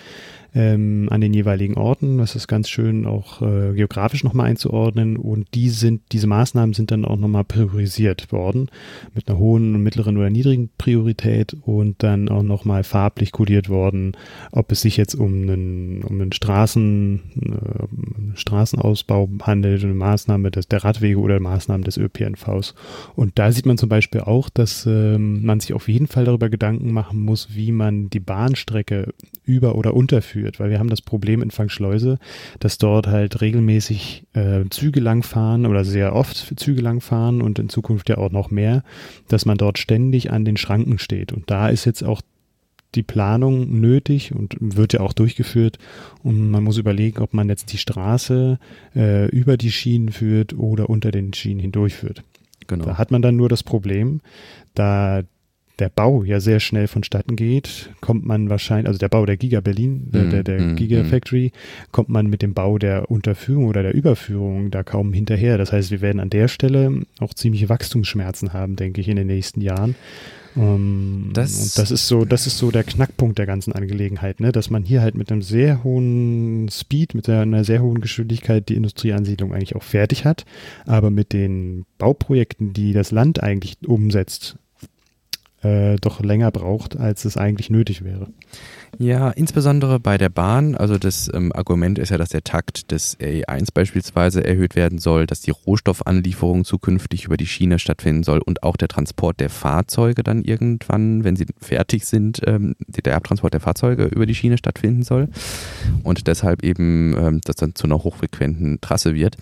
ähm, an den jeweiligen Orten. Das ist ganz schön auch äh, geografisch nochmal einzuordnen und die sind, diese Maßnahmen sind dann auch nochmal priorisiert worden mit einer hohen, mittleren oder niedrigen Priorität und dann auch nochmal farblich kodiert worden, ob es sich jetzt um einen, um einen Straßen, äh, Straßenausbau handelt, eine Maßnahme des, der Radwege oder Maßnahmen des ÖPNVs. Und da sieht man zum Beispiel auch, dass äh, man sich auf jeden Fall darüber Gedanken machen muss, wie man die Bahnstrecke über- oder unterführt führt, weil wir haben das Problem in Fangschleuse, dass dort halt regelmäßig äh, Züge langfahren oder sehr oft Züge langfahren und in Zukunft ja auch noch mehr, dass man dort ständig an den Schranken steht. Und da ist jetzt auch die Planung nötig und wird ja auch durchgeführt. Und man muss überlegen, ob man jetzt die Straße äh, über die Schienen führt oder unter den Schienen hindurchführt. Genau. Da hat man dann nur das Problem, da der Bau ja sehr schnell vonstatten geht, kommt man wahrscheinlich, also der Bau der Giga Berlin, der, der, der mm, Giga Factory, kommt man mit dem Bau der Unterführung oder der Überführung da kaum hinterher. Das heißt, wir werden an der Stelle auch ziemliche Wachstumsschmerzen haben, denke ich, in den nächsten Jahren. Um, ähm, das, und das ist so, das ist so der Knackpunkt der ganzen Angelegenheit, ne? dass man hier halt mit einem sehr hohen Speed, mit einer sehr hohen Geschwindigkeit die Industrieansiedlung eigentlich auch fertig hat, aber mit den Bauprojekten, die das Land eigentlich umsetzt, äh, doch länger braucht, als es eigentlich nötig wäre. Ja, insbesondere bei der Bahn. Also das ähm, Argument ist ja, dass der Takt des RE1 beispielsweise erhöht werden soll, dass die Rohstoffanlieferung zukünftig über die Schiene stattfinden soll und auch der Transport der Fahrzeuge dann irgendwann, wenn sie fertig sind, ähm, der Abtransport der Fahrzeuge über die Schiene stattfinden soll und deshalb eben ähm, das dann zu einer hochfrequenten Trasse wird.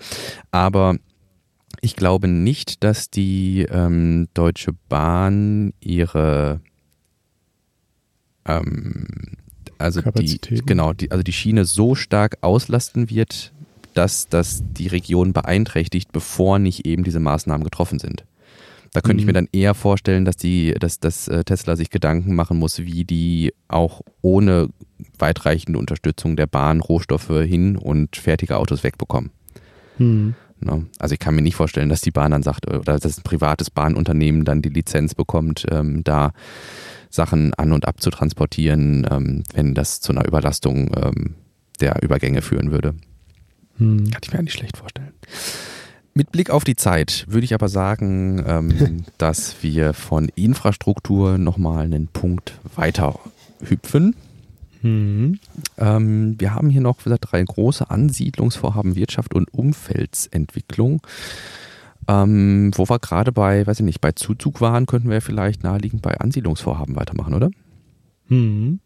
Aber ich glaube nicht, dass die ähm, Deutsche Bahn ihre ähm, also die genau die also die Schiene so stark auslasten wird, dass das die Region beeinträchtigt, bevor nicht eben diese Maßnahmen getroffen sind. Da könnte mhm. ich mir mhm. dann eher vorstellen, dass die, dass, dass äh, Tesla sich Gedanken machen muss, wie die auch ohne weitreichende Unterstützung der Bahn Rohstoffe hin und fertige Autos wegbekommen. Mhm. Ne? Also ich kann mir nicht vorstellen, dass die Bahn dann sagt, oder dass ein privates Bahnunternehmen dann die Lizenz bekommt, ähm, da Sachen an und ab zu transportieren, ähm, wenn das zu einer Überlastung ähm, der Übergänge führen würde. Hm. Kann ich mir nicht schlecht vorstellen. Mit Blick auf die Zeit würde ich aber sagen, ähm, dass wir von Infrastruktur nochmal einen Punkt weiter hüpfen. Mhm. Ähm, wir haben hier noch gesagt, drei große Ansiedlungsvorhaben Wirtschaft und Umfeldsentwicklung. Ähm, wo wir gerade bei, weiß ich nicht, bei Zuzug waren, könnten wir vielleicht naheliegend bei Ansiedlungsvorhaben weitermachen, oder? Mhm.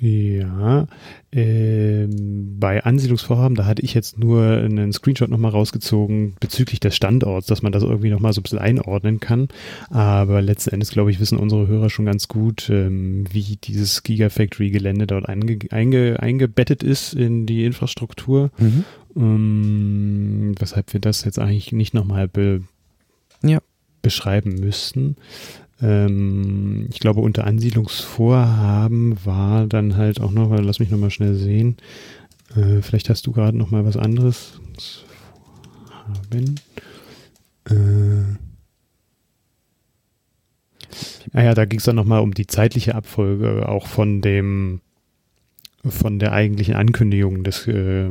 Ja, ähm, bei Ansiedlungsvorhaben, da hatte ich jetzt nur einen Screenshot nochmal rausgezogen bezüglich des Standorts, dass man das irgendwie nochmal so ein bisschen einordnen kann. Aber letzten Endes, glaube ich, wissen unsere Hörer schon ganz gut, ähm, wie dieses Gigafactory-Gelände dort einge einge eingebettet ist in die Infrastruktur. Mhm. Ähm, weshalb wir das jetzt eigentlich nicht nochmal be ja. beschreiben müssten. Ähm, ich glaube, unter Ansiedlungsvorhaben war dann halt auch noch, lass mich nochmal schnell sehen, äh, vielleicht hast du gerade nochmal was anderes. Haben. Äh, ah ja, da ging es dann nochmal um die zeitliche Abfolge, auch von dem, von der eigentlichen Ankündigung des, äh,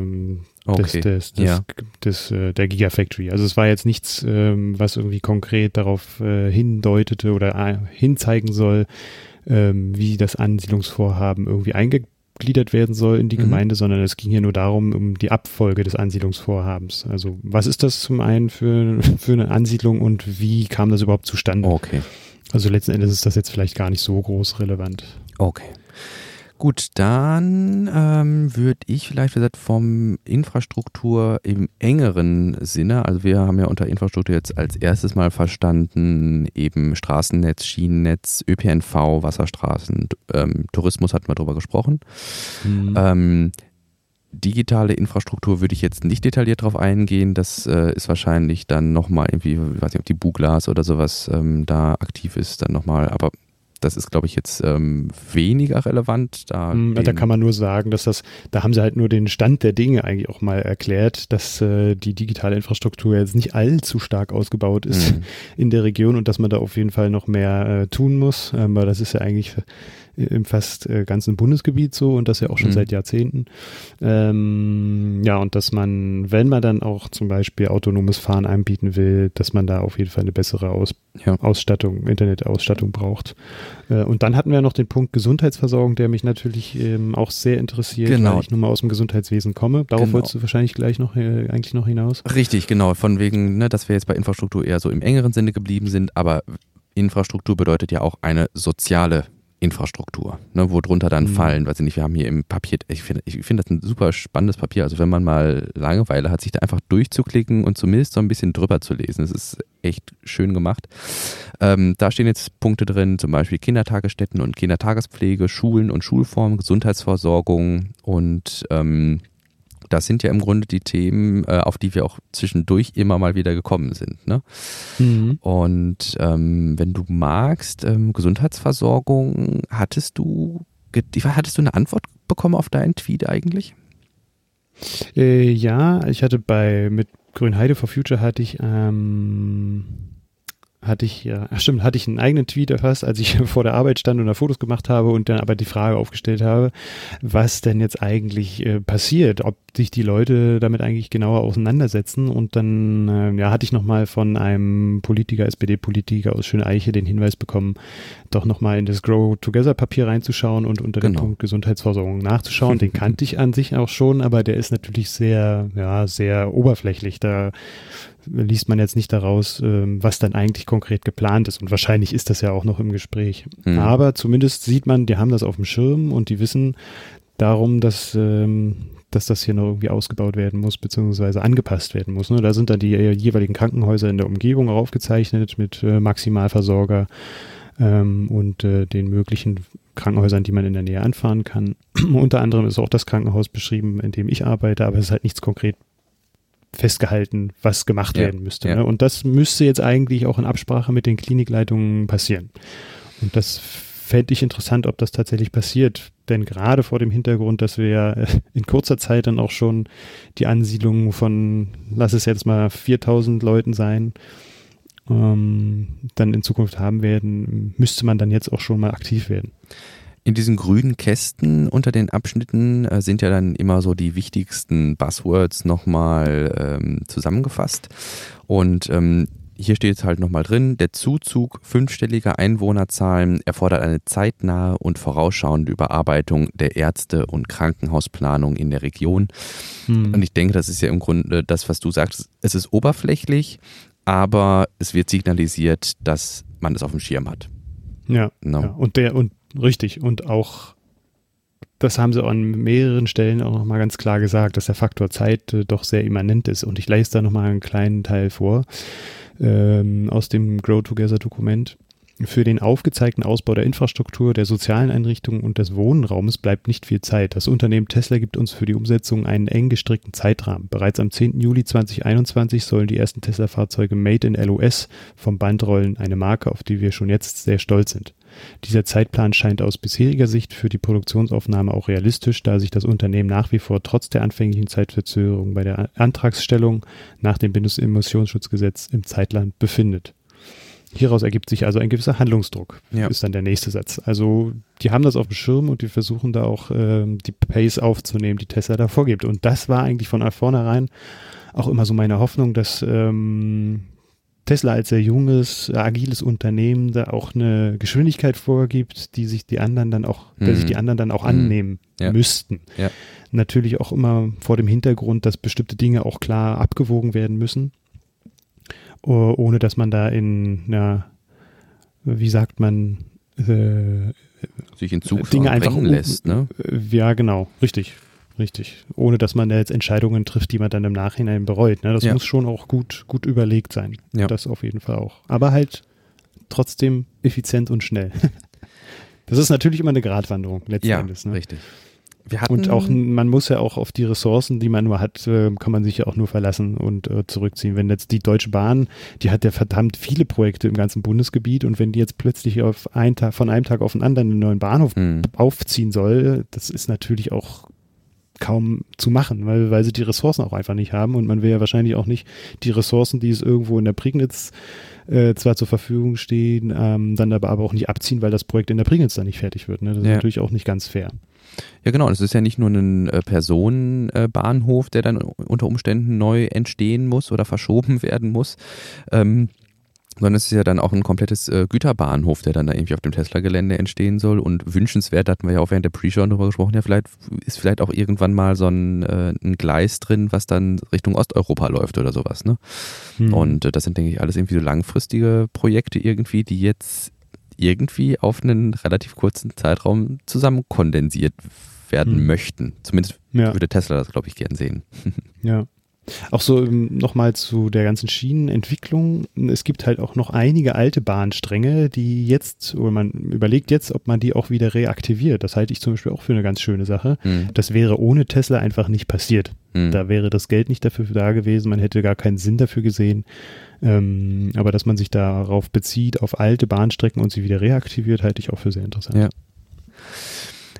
okay. des, des, des, ja. des äh, der Gigafactory. Also es war jetzt nichts, ähm, was irgendwie konkret darauf äh, hindeutete oder äh, hinzeigen soll, ähm, wie das Ansiedlungsvorhaben irgendwie eingegliedert werden soll in die mhm. Gemeinde, sondern es ging hier nur darum, um die Abfolge des Ansiedlungsvorhabens. Also was ist das zum einen für, für eine Ansiedlung und wie kam das überhaupt zustande? Okay. Also letzten Endes ist das jetzt vielleicht gar nicht so groß relevant. Okay. Gut, dann ähm, würde ich vielleicht gesagt vom Infrastruktur im engeren Sinne, also wir haben ja unter Infrastruktur jetzt als erstes mal verstanden, eben Straßennetz, Schienennetz, ÖPNV, Wasserstraßen, ähm, Tourismus hatten wir drüber gesprochen. Mhm. Ähm, digitale Infrastruktur würde ich jetzt nicht detailliert drauf eingehen. Das äh, ist wahrscheinlich dann nochmal irgendwie, ich weiß nicht, ob die Buglas oder sowas ähm, da aktiv ist, dann nochmal, aber das ist, glaube ich, jetzt ähm, weniger relevant. Da, hm, ja, da kann man nur sagen, dass das, da haben sie halt nur den Stand der Dinge eigentlich auch mal erklärt, dass äh, die digitale Infrastruktur jetzt nicht allzu stark ausgebaut ist mhm. in der Region und dass man da auf jeden Fall noch mehr äh, tun muss. Ähm, weil das ist ja eigentlich im fast äh, ganzen Bundesgebiet so und das ja auch schon mhm. seit Jahrzehnten. Ähm, ja, und dass man, wenn man dann auch zum Beispiel autonomes Fahren anbieten will, dass man da auf jeden Fall eine bessere Aus ja. Ausstattung, Internetausstattung braucht. Äh, und dann hatten wir noch den Punkt Gesundheitsversorgung, der mich natürlich ähm, auch sehr interessiert, genau. weil ich nun mal aus dem Gesundheitswesen komme. Darauf genau. wolltest du wahrscheinlich gleich noch äh, eigentlich noch hinaus. Richtig, genau. Von wegen, ne, dass wir jetzt bei Infrastruktur eher so im engeren Sinne geblieben sind, aber Infrastruktur bedeutet ja auch eine soziale Infrastruktur, ne, wo drunter dann mhm. fallen, weiß ich nicht, wir haben hier im Papier, ich finde ich finde das ein super spannendes Papier, also wenn man mal Langeweile hat, sich da einfach durchzuklicken und zumindest so ein bisschen drüber zu lesen, das ist echt schön gemacht. Ähm, da stehen jetzt Punkte drin, zum Beispiel Kindertagesstätten und Kindertagespflege, Schulen und Schulformen, Gesundheitsversorgung und ähm, das sind ja im Grunde die Themen, äh, auf die wir auch zwischendurch immer mal wieder gekommen sind. Ne? Mhm. Und ähm, wenn du magst, ähm, Gesundheitsversorgung, hattest du, hattest du eine Antwort bekommen auf deinen Tweet eigentlich? Äh, ja, ich hatte bei mit Grünheide for Future hatte ich ähm, hatte ich ja, ach stimmt, hatte ich einen eigenen Tweet erfasst, als ich vor der Arbeit stand und da Fotos gemacht habe und dann aber die Frage aufgestellt habe, was denn jetzt eigentlich äh, passiert, ob sich die Leute damit eigentlich genauer auseinandersetzen und dann äh, ja, hatte ich nochmal von einem Politiker, SPD-Politiker aus Schöneiche den Hinweis bekommen, doch nochmal in das Grow Together Papier reinzuschauen und unter genau. dem Punkt Gesundheitsversorgung nachzuschauen. Den kannte ich an sich auch schon, aber der ist natürlich sehr, ja, sehr oberflächlich. Da liest man jetzt nicht daraus, ähm, was dann eigentlich konkret geplant ist. Und wahrscheinlich ist das ja auch noch im Gespräch. Mhm. Aber zumindest sieht man, die haben das auf dem Schirm und die wissen darum, dass, ähm, dass das hier noch irgendwie ausgebaut werden muss, beziehungsweise angepasst werden muss. Ne? Da sind dann die äh, jeweiligen Krankenhäuser in der Umgebung aufgezeichnet mit äh, Maximalversorger ähm, und äh, den möglichen Krankenhäusern, die man in der Nähe anfahren kann. Unter anderem ist auch das Krankenhaus beschrieben, in dem ich arbeite, aber es ist halt nichts konkret festgehalten, was gemacht ja, werden müsste. Ja. Ne? Und das müsste jetzt eigentlich auch in Absprache mit den Klinikleitungen passieren. Und das fände ich interessant, ob das tatsächlich passiert. Denn gerade vor dem Hintergrund, dass wir äh, in kurzer Zeit dann auch schon die Ansiedlung von, lass es jetzt mal 4000 Leuten sein, ähm, dann in Zukunft haben werden, müsste man dann jetzt auch schon mal aktiv werden. In diesen grünen Kästen unter den Abschnitten äh, sind ja dann immer so die wichtigsten Buzzwords nochmal ähm, zusammengefasst. Und ähm, hier steht es halt nochmal drin, der Zuzug fünfstelliger Einwohnerzahlen erfordert eine zeitnahe und vorausschauende Überarbeitung der Ärzte- und Krankenhausplanung in der Region. Hm. Und ich denke, das ist ja im Grunde das, was du sagst. Es ist oberflächlich, aber es wird signalisiert, dass man es auf dem Schirm hat. Ja, no. ja. Und der und Richtig. Und auch, das haben sie an mehreren Stellen auch nochmal ganz klar gesagt, dass der Faktor Zeit äh, doch sehr immanent ist. Und ich lese da nochmal einen kleinen Teil vor ähm, aus dem Grow Together Dokument. Für den aufgezeigten Ausbau der Infrastruktur, der sozialen Einrichtungen und des Wohnraums bleibt nicht viel Zeit. Das Unternehmen Tesla gibt uns für die Umsetzung einen eng gestrickten Zeitrahmen. Bereits am 10. Juli 2021 sollen die ersten Tesla-Fahrzeuge Made in LOS vom Band rollen, eine Marke, auf die wir schon jetzt sehr stolz sind. Dieser Zeitplan scheint aus bisheriger Sicht für die Produktionsaufnahme auch realistisch, da sich das Unternehmen nach wie vor trotz der anfänglichen Zeitverzögerung bei der Antragsstellung nach dem Bundesemissionsschutzgesetz im Zeitland befindet. Hieraus ergibt sich also ein gewisser Handlungsdruck, ja. ist dann der nächste Satz. Also die haben das auf dem Schirm und die versuchen da auch ähm, die Pace aufzunehmen, die Tesla da vorgibt. Und das war eigentlich von vornherein auch immer so meine Hoffnung, dass ähm, Tesla als sehr junges, agiles Unternehmen da auch eine Geschwindigkeit vorgibt, die sich die anderen dann auch, mhm. der sich die anderen dann auch mhm. annehmen ja. müssten. Ja. Natürlich auch immer vor dem Hintergrund, dass bestimmte Dinge auch klar abgewogen werden müssen, ohne dass man da in einer wie sagt man, äh, sich in Zug Dinge einfach lässt, ne? Ja, genau, richtig. Richtig. Ohne dass man da jetzt Entscheidungen trifft, die man dann im Nachhinein bereut. Ne? Das ja. muss schon auch gut, gut überlegt sein. Ja. Das auf jeden Fall auch. Aber halt trotzdem effizient und schnell. Das ist natürlich immer eine Gratwanderung letzten ja, Endes. Ne? Richtig. und auch man muss ja auch auf die Ressourcen, die man nur hat, äh, kann man sich ja auch nur verlassen und äh, zurückziehen. Wenn jetzt die Deutsche Bahn, die hat ja verdammt viele Projekte im ganzen Bundesgebiet und wenn die jetzt plötzlich auf einen Tag, von einem Tag auf den anderen einen neuen Bahnhof mhm. aufziehen soll, das ist natürlich auch kaum zu machen, weil, weil sie die Ressourcen auch einfach nicht haben und man will ja wahrscheinlich auch nicht die Ressourcen, die es irgendwo in der Prignitz äh, zwar zur Verfügung stehen, ähm, dann aber, aber auch nicht abziehen, weil das Projekt in der Prignitz dann nicht fertig wird. Ne? Das ja. ist natürlich auch nicht ganz fair. Ja, genau. Das ist ja nicht nur ein äh, Personenbahnhof, der dann unter Umständen neu entstehen muss oder verschoben werden muss. Ähm, sondern es ist ja dann auch ein komplettes äh, Güterbahnhof, der dann da irgendwie auf dem Tesla-Gelände entstehen soll. Und wünschenswert, da hatten wir ja auch während der Pre-Show darüber gesprochen, ja, vielleicht ist vielleicht auch irgendwann mal so ein, äh, ein Gleis drin, was dann Richtung Osteuropa läuft oder sowas. Ne? Hm. Und äh, das sind, denke ich, alles irgendwie so langfristige Projekte irgendwie, die jetzt irgendwie auf einen relativ kurzen Zeitraum zusammen kondensiert werden hm. möchten. Zumindest ja. würde Tesla das, glaube ich, gern sehen. Ja. Auch so ähm, nochmal zu der ganzen Schienenentwicklung. Es gibt halt auch noch einige alte Bahnstränge, die jetzt, oder man überlegt jetzt, ob man die auch wieder reaktiviert. Das halte ich zum Beispiel auch für eine ganz schöne Sache. Mhm. Das wäre ohne Tesla einfach nicht passiert. Mhm. Da wäre das Geld nicht dafür da gewesen, man hätte gar keinen Sinn dafür gesehen. Ähm, aber dass man sich darauf bezieht, auf alte Bahnstrecken und sie wieder reaktiviert, halte ich auch für sehr interessant. Ja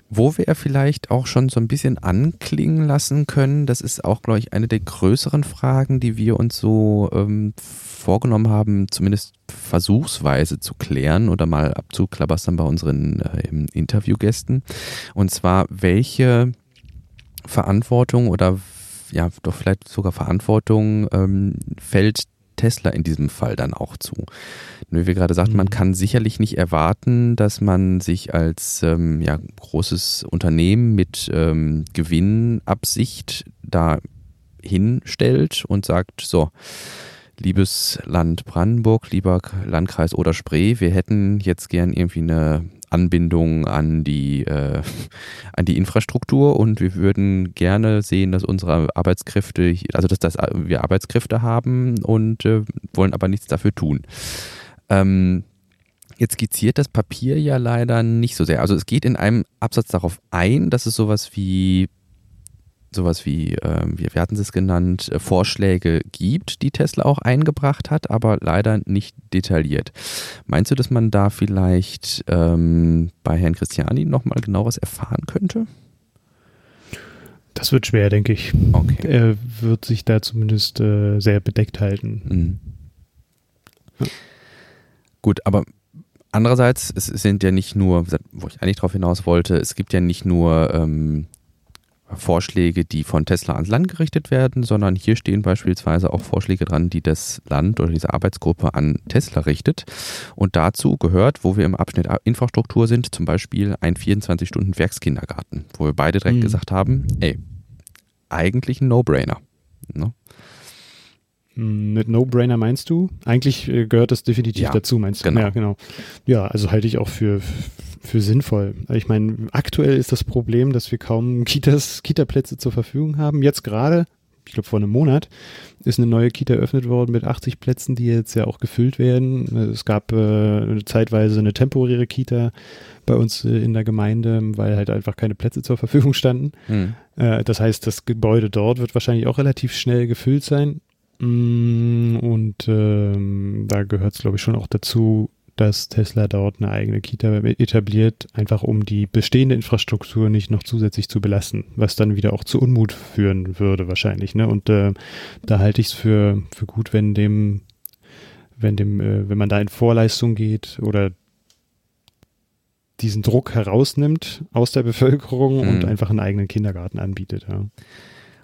wo wir vielleicht auch schon so ein bisschen anklingen lassen können, das ist auch, glaube ich, eine der größeren Fragen, die wir uns so ähm, vorgenommen haben, zumindest versuchsweise zu klären oder mal abzuklabastern bei unseren äh, Interviewgästen. Und zwar, welche Verantwortung oder ja, doch vielleicht sogar Verantwortung ähm, fällt Tesla in diesem Fall dann auch zu. Wie wir gerade sagten, mhm. man kann sicherlich nicht erwarten, dass man sich als ähm, ja, großes Unternehmen mit ähm, Gewinnabsicht da hinstellt und sagt, so, liebes Land Brandenburg, lieber Landkreis oder Spree, wir hätten jetzt gern irgendwie eine Anbindung an die, äh, an die Infrastruktur und wir würden gerne sehen, dass unsere Arbeitskräfte, also dass das, wir Arbeitskräfte haben und äh, wollen aber nichts dafür tun. Ähm, Jetzt skizziert das Papier ja leider nicht so sehr. Also es geht in einem Absatz darauf ein, dass es sowas wie sowas wie, äh, wir, wir hatten es genannt, äh, Vorschläge gibt, die Tesla auch eingebracht hat, aber leider nicht detailliert. Meinst du, dass man da vielleicht ähm, bei Herrn Christiani nochmal genaueres erfahren könnte? Das wird schwer, denke ich. Okay. Er wird sich da zumindest äh, sehr bedeckt halten. Mhm. Ja. Gut, aber andererseits, es sind ja nicht nur, wo ich eigentlich darauf hinaus wollte, es gibt ja nicht nur ähm, Vorschläge, die von Tesla ans Land gerichtet werden, sondern hier stehen beispielsweise auch Vorschläge dran, die das Land oder diese Arbeitsgruppe an Tesla richtet. Und dazu gehört, wo wir im Abschnitt Infrastruktur sind, zum Beispiel ein 24-Stunden-Werkskindergarten, wo wir beide direkt mhm. gesagt haben, ey, eigentlich ein No-Brainer. Ne? Hm, mit No-Brainer meinst du? Eigentlich äh, gehört das definitiv ja, dazu, meinst du? Genau. Ja, genau. Ja, also halte ich auch für, für sinnvoll. Ich meine, aktuell ist das Problem, dass wir kaum Kitas, Kita-Plätze zur Verfügung haben. Jetzt gerade, ich glaube vor einem Monat, ist eine neue Kita eröffnet worden mit 80 Plätzen, die jetzt ja auch gefüllt werden. Es gab äh, zeitweise eine temporäre Kita bei uns äh, in der Gemeinde, weil halt einfach keine Plätze zur Verfügung standen. Mhm. Das heißt, das Gebäude dort wird wahrscheinlich auch relativ schnell gefüllt sein. Mm, und ähm, da gehört es, glaube ich, schon auch dazu, dass Tesla dort eine eigene Kita etabliert, einfach um die bestehende Infrastruktur nicht noch zusätzlich zu belasten, was dann wieder auch zu Unmut führen würde wahrscheinlich. Ne? Und äh, da halte ich es für, für gut, wenn dem, wenn dem, äh, wenn man da in Vorleistung geht oder diesen Druck herausnimmt aus der Bevölkerung mhm. und einfach einen eigenen Kindergarten anbietet. Ja.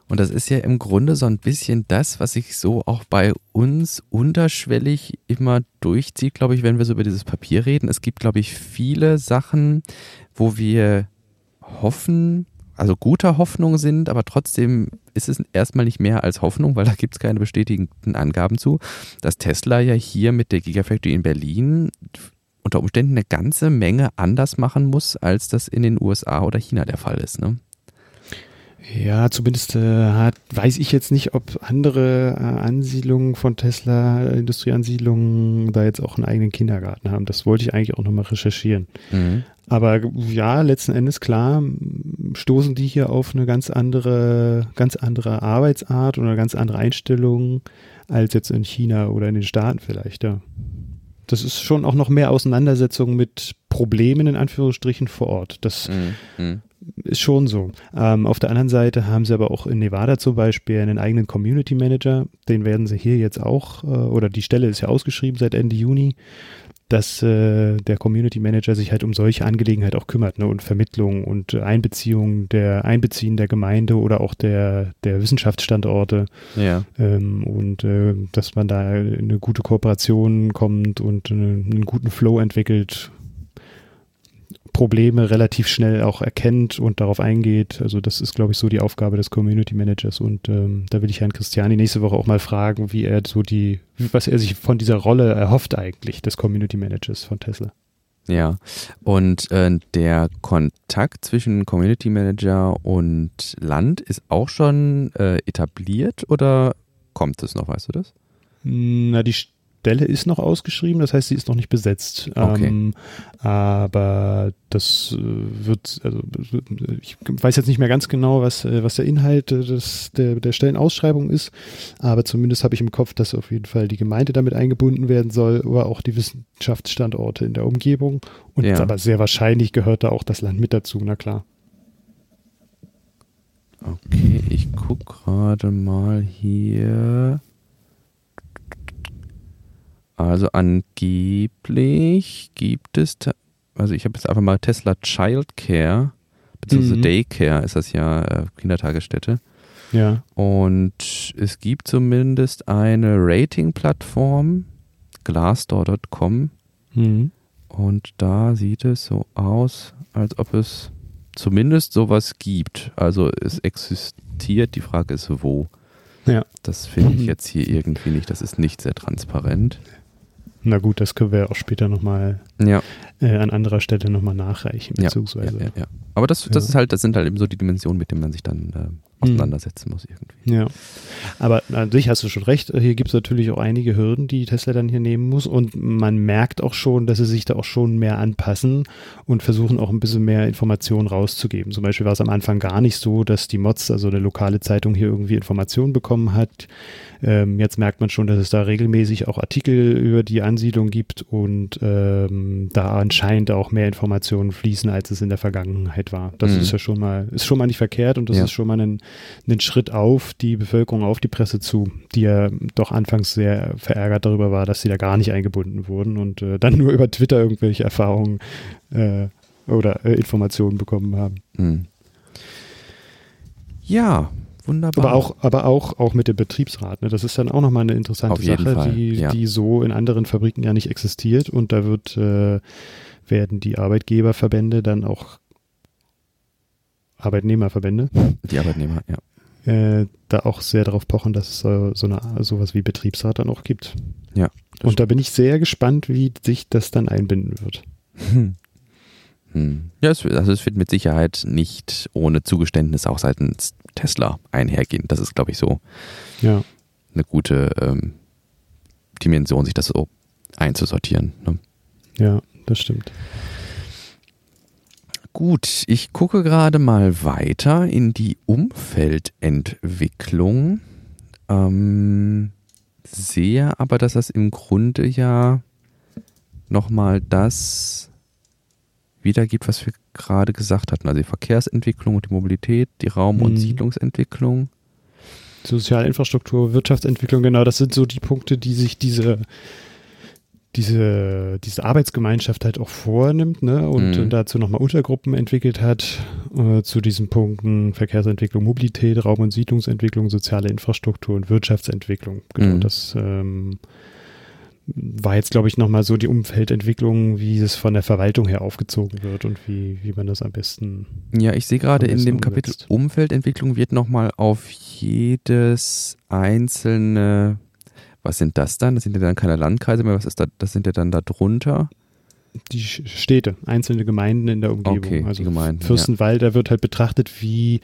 Und das ist ja im Grunde so ein bisschen das, was sich so auch bei uns unterschwellig immer durchzieht, glaube ich, wenn wir so über dieses Papier reden. Es gibt, glaube ich, viele Sachen, wo wir hoffen, also guter Hoffnung sind, aber trotzdem ist es erstmal nicht mehr als Hoffnung, weil da gibt es keine bestätigenden Angaben zu, dass Tesla ja hier mit der Gigafactory in Berlin unter Umständen eine ganze Menge anders machen muss, als das in den USA oder China der Fall ist. Ne? Ja, zumindest äh, hat, weiß ich jetzt nicht, ob andere äh, Ansiedlungen von Tesla, Industrieansiedlungen, da jetzt auch einen eigenen Kindergarten haben. Das wollte ich eigentlich auch nochmal recherchieren. Mhm. Aber ja, letzten Endes klar, stoßen die hier auf eine ganz andere, ganz andere Arbeitsart oder eine ganz andere Einstellung als jetzt in China oder in den Staaten vielleicht, ja. Das ist schon auch noch mehr Auseinandersetzung mit Problemen in Anführungsstrichen vor Ort. Das mhm. Ist schon so. Ähm, auf der anderen Seite haben sie aber auch in Nevada zum Beispiel einen eigenen Community Manager. Den werden sie hier jetzt auch, äh, oder die Stelle ist ja ausgeschrieben seit Ende Juni dass äh, der Community Manager sich halt um solche Angelegenheiten auch kümmert ne, und Vermittlung und Einbeziehung der Einbeziehen der Gemeinde oder auch der, der Wissenschaftsstandorte ja. ähm, und äh, dass man da eine gute Kooperation kommt und eine, einen guten Flow entwickelt Probleme relativ schnell auch erkennt und darauf eingeht. Also das ist, glaube ich, so die Aufgabe des Community Managers. Und ähm, da will ich Herrn Christiani nächste Woche auch mal fragen, wie er so die, was er sich von dieser Rolle erhofft eigentlich des Community Managers von Tesla. Ja, und äh, der Kontakt zwischen Community Manager und Land ist auch schon äh, etabliert oder kommt es noch, weißt du das? Na, die Stelle ist noch ausgeschrieben, das heißt, sie ist noch nicht besetzt. Okay. Ähm, aber das äh, wird, also ich weiß jetzt nicht mehr ganz genau, was, äh, was der Inhalt des, der, der Stellenausschreibung ist, aber zumindest habe ich im Kopf, dass auf jeden Fall die Gemeinde damit eingebunden werden soll, oder auch die Wissenschaftsstandorte in der Umgebung. Und ja. aber sehr wahrscheinlich gehört da auch das Land mit dazu, na klar. Okay, ich gucke gerade mal hier. Also angeblich gibt es, also ich habe jetzt einfach mal Tesla Childcare, beziehungsweise mhm. Daycare ist das ja, äh, Kindertagesstätte. Ja. Und es gibt zumindest eine Rating-Plattform, glassdoor.com. Mhm. Und da sieht es so aus, als ob es zumindest sowas gibt. Also es existiert, die Frage ist wo. Ja. Das finde ich jetzt hier irgendwie nicht, das ist nicht sehr transparent. Na gut, das können wir auch später nochmal ja. äh, an anderer Stelle nochmal nachreichen, beziehungsweise. Ja, ja, Aber das, das ist halt, das sind halt eben so die Dimensionen, mit denen man sich dann äh, auseinandersetzen muss irgendwie. Ja. Aber an sich hast du schon recht, hier gibt es natürlich auch einige Hürden, die Tesla dann hier nehmen muss und man merkt auch schon, dass sie sich da auch schon mehr anpassen und versuchen auch ein bisschen mehr Informationen rauszugeben. Zum Beispiel war es am Anfang gar nicht so, dass die Mods, also eine lokale Zeitung, hier irgendwie Informationen bekommen hat. Ähm, jetzt merkt man schon, dass es da regelmäßig auch Artikel über die Ansiedlung gibt und ähm, da anscheinend auch mehr Informationen fließen, als es in der Vergangenheit war. Das mhm. ist ja schon mal, ist schon mal nicht verkehrt und das ja. ist schon mal ein, ein Schritt auf die Bevölkerung, auf die Presse zu, die ja doch anfangs sehr verärgert darüber war, dass sie da gar nicht eingebunden wurden und äh, dann nur über Twitter irgendwelche Erfahrungen äh, oder äh, Informationen bekommen haben. Mhm. Ja, Wunderbar. Aber auch, aber auch, auch mit dem Betriebsrat. Ne? Das ist dann auch nochmal eine interessante Sache, Fall, die, ja. die so in anderen Fabriken ja nicht existiert. Und da wird, äh, werden die Arbeitgeberverbände dann auch Arbeitnehmerverbände. Die Arbeitnehmer, ja. Äh, da auch sehr darauf pochen, dass es so, so eine, sowas wie Betriebsrat dann auch gibt. Ja. Und da bin ich sehr gespannt, wie sich das dann einbinden wird. Hm. Hm. Ja, es, also es wird mit Sicherheit nicht ohne Zugeständnis auch seitens Tesla einhergehen. Das ist, glaube ich, so ja. eine gute ähm, Dimension, sich das so einzusortieren. Ne? Ja, das stimmt. Gut, ich gucke gerade mal weiter in die Umfeldentwicklung. Ähm, sehe aber, dass das im Grunde ja nochmal das wiedergibt, was wir gerade gesagt hatten. Also die Verkehrsentwicklung und die Mobilität, die Raum- und mhm. Siedlungsentwicklung. Soziale Infrastruktur, Wirtschaftsentwicklung, genau, das sind so die Punkte, die sich diese, diese, diese Arbeitsgemeinschaft halt auch vornimmt ne? und, mhm. dazu nochmal Untergruppen entwickelt hat äh, zu diesen Punkten Verkehrsentwicklung, Mobilität, Raum- und Siedlungsentwicklung, soziale Infrastruktur und Wirtschaftsentwicklung. Genau, mhm. das ähm, war jetzt, glaube ich, nochmal so die Umfeldentwicklung, wie es von der Verwaltung her aufgezogen wird und wie, wie man das am besten. Ja, ich sehe gerade in dem Kapitel umsetzt. Umfeldentwicklung wird nochmal auf jedes einzelne, was sind das dann? Das sind ja dann keine Landkreise mehr, was ist da, das sind ja dann da drunter. Die Städte, einzelne Gemeinden in der Umgebung. Okay, also Gemeinden, Fürstenwalde ja. wird halt betrachtet, wie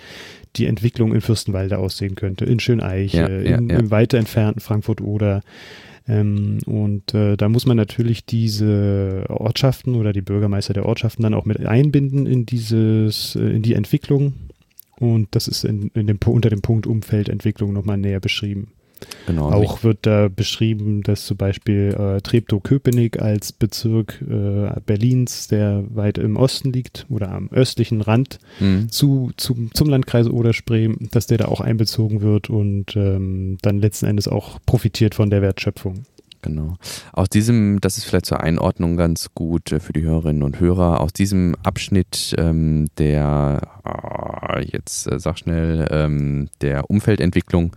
die Entwicklung in Fürstenwalde aussehen könnte. In Schöneiche, ja, in, im weiter entfernten Frankfurt oder ähm, und äh, da muss man natürlich diese Ortschaften oder die Bürgermeister der Ortschaften dann auch mit einbinden in dieses, äh, in die Entwicklung. Und das ist in, in dem, unter dem Punkt Umfeldentwicklung nochmal näher beschrieben. Genau. Auch wird da beschrieben, dass zum Beispiel äh, Treptow-Köpenick als Bezirk äh, Berlins, der weit im Osten liegt oder am östlichen Rand mhm. zu, zu, zum Landkreis Oder-Spree, dass der da auch einbezogen wird und ähm, dann letzten Endes auch profitiert von der Wertschöpfung. Genau. Aus diesem, das ist vielleicht zur Einordnung ganz gut äh, für die Hörerinnen und Hörer, aus diesem Abschnitt ähm, der, jetzt äh, sag schnell, ähm, der Umfeldentwicklung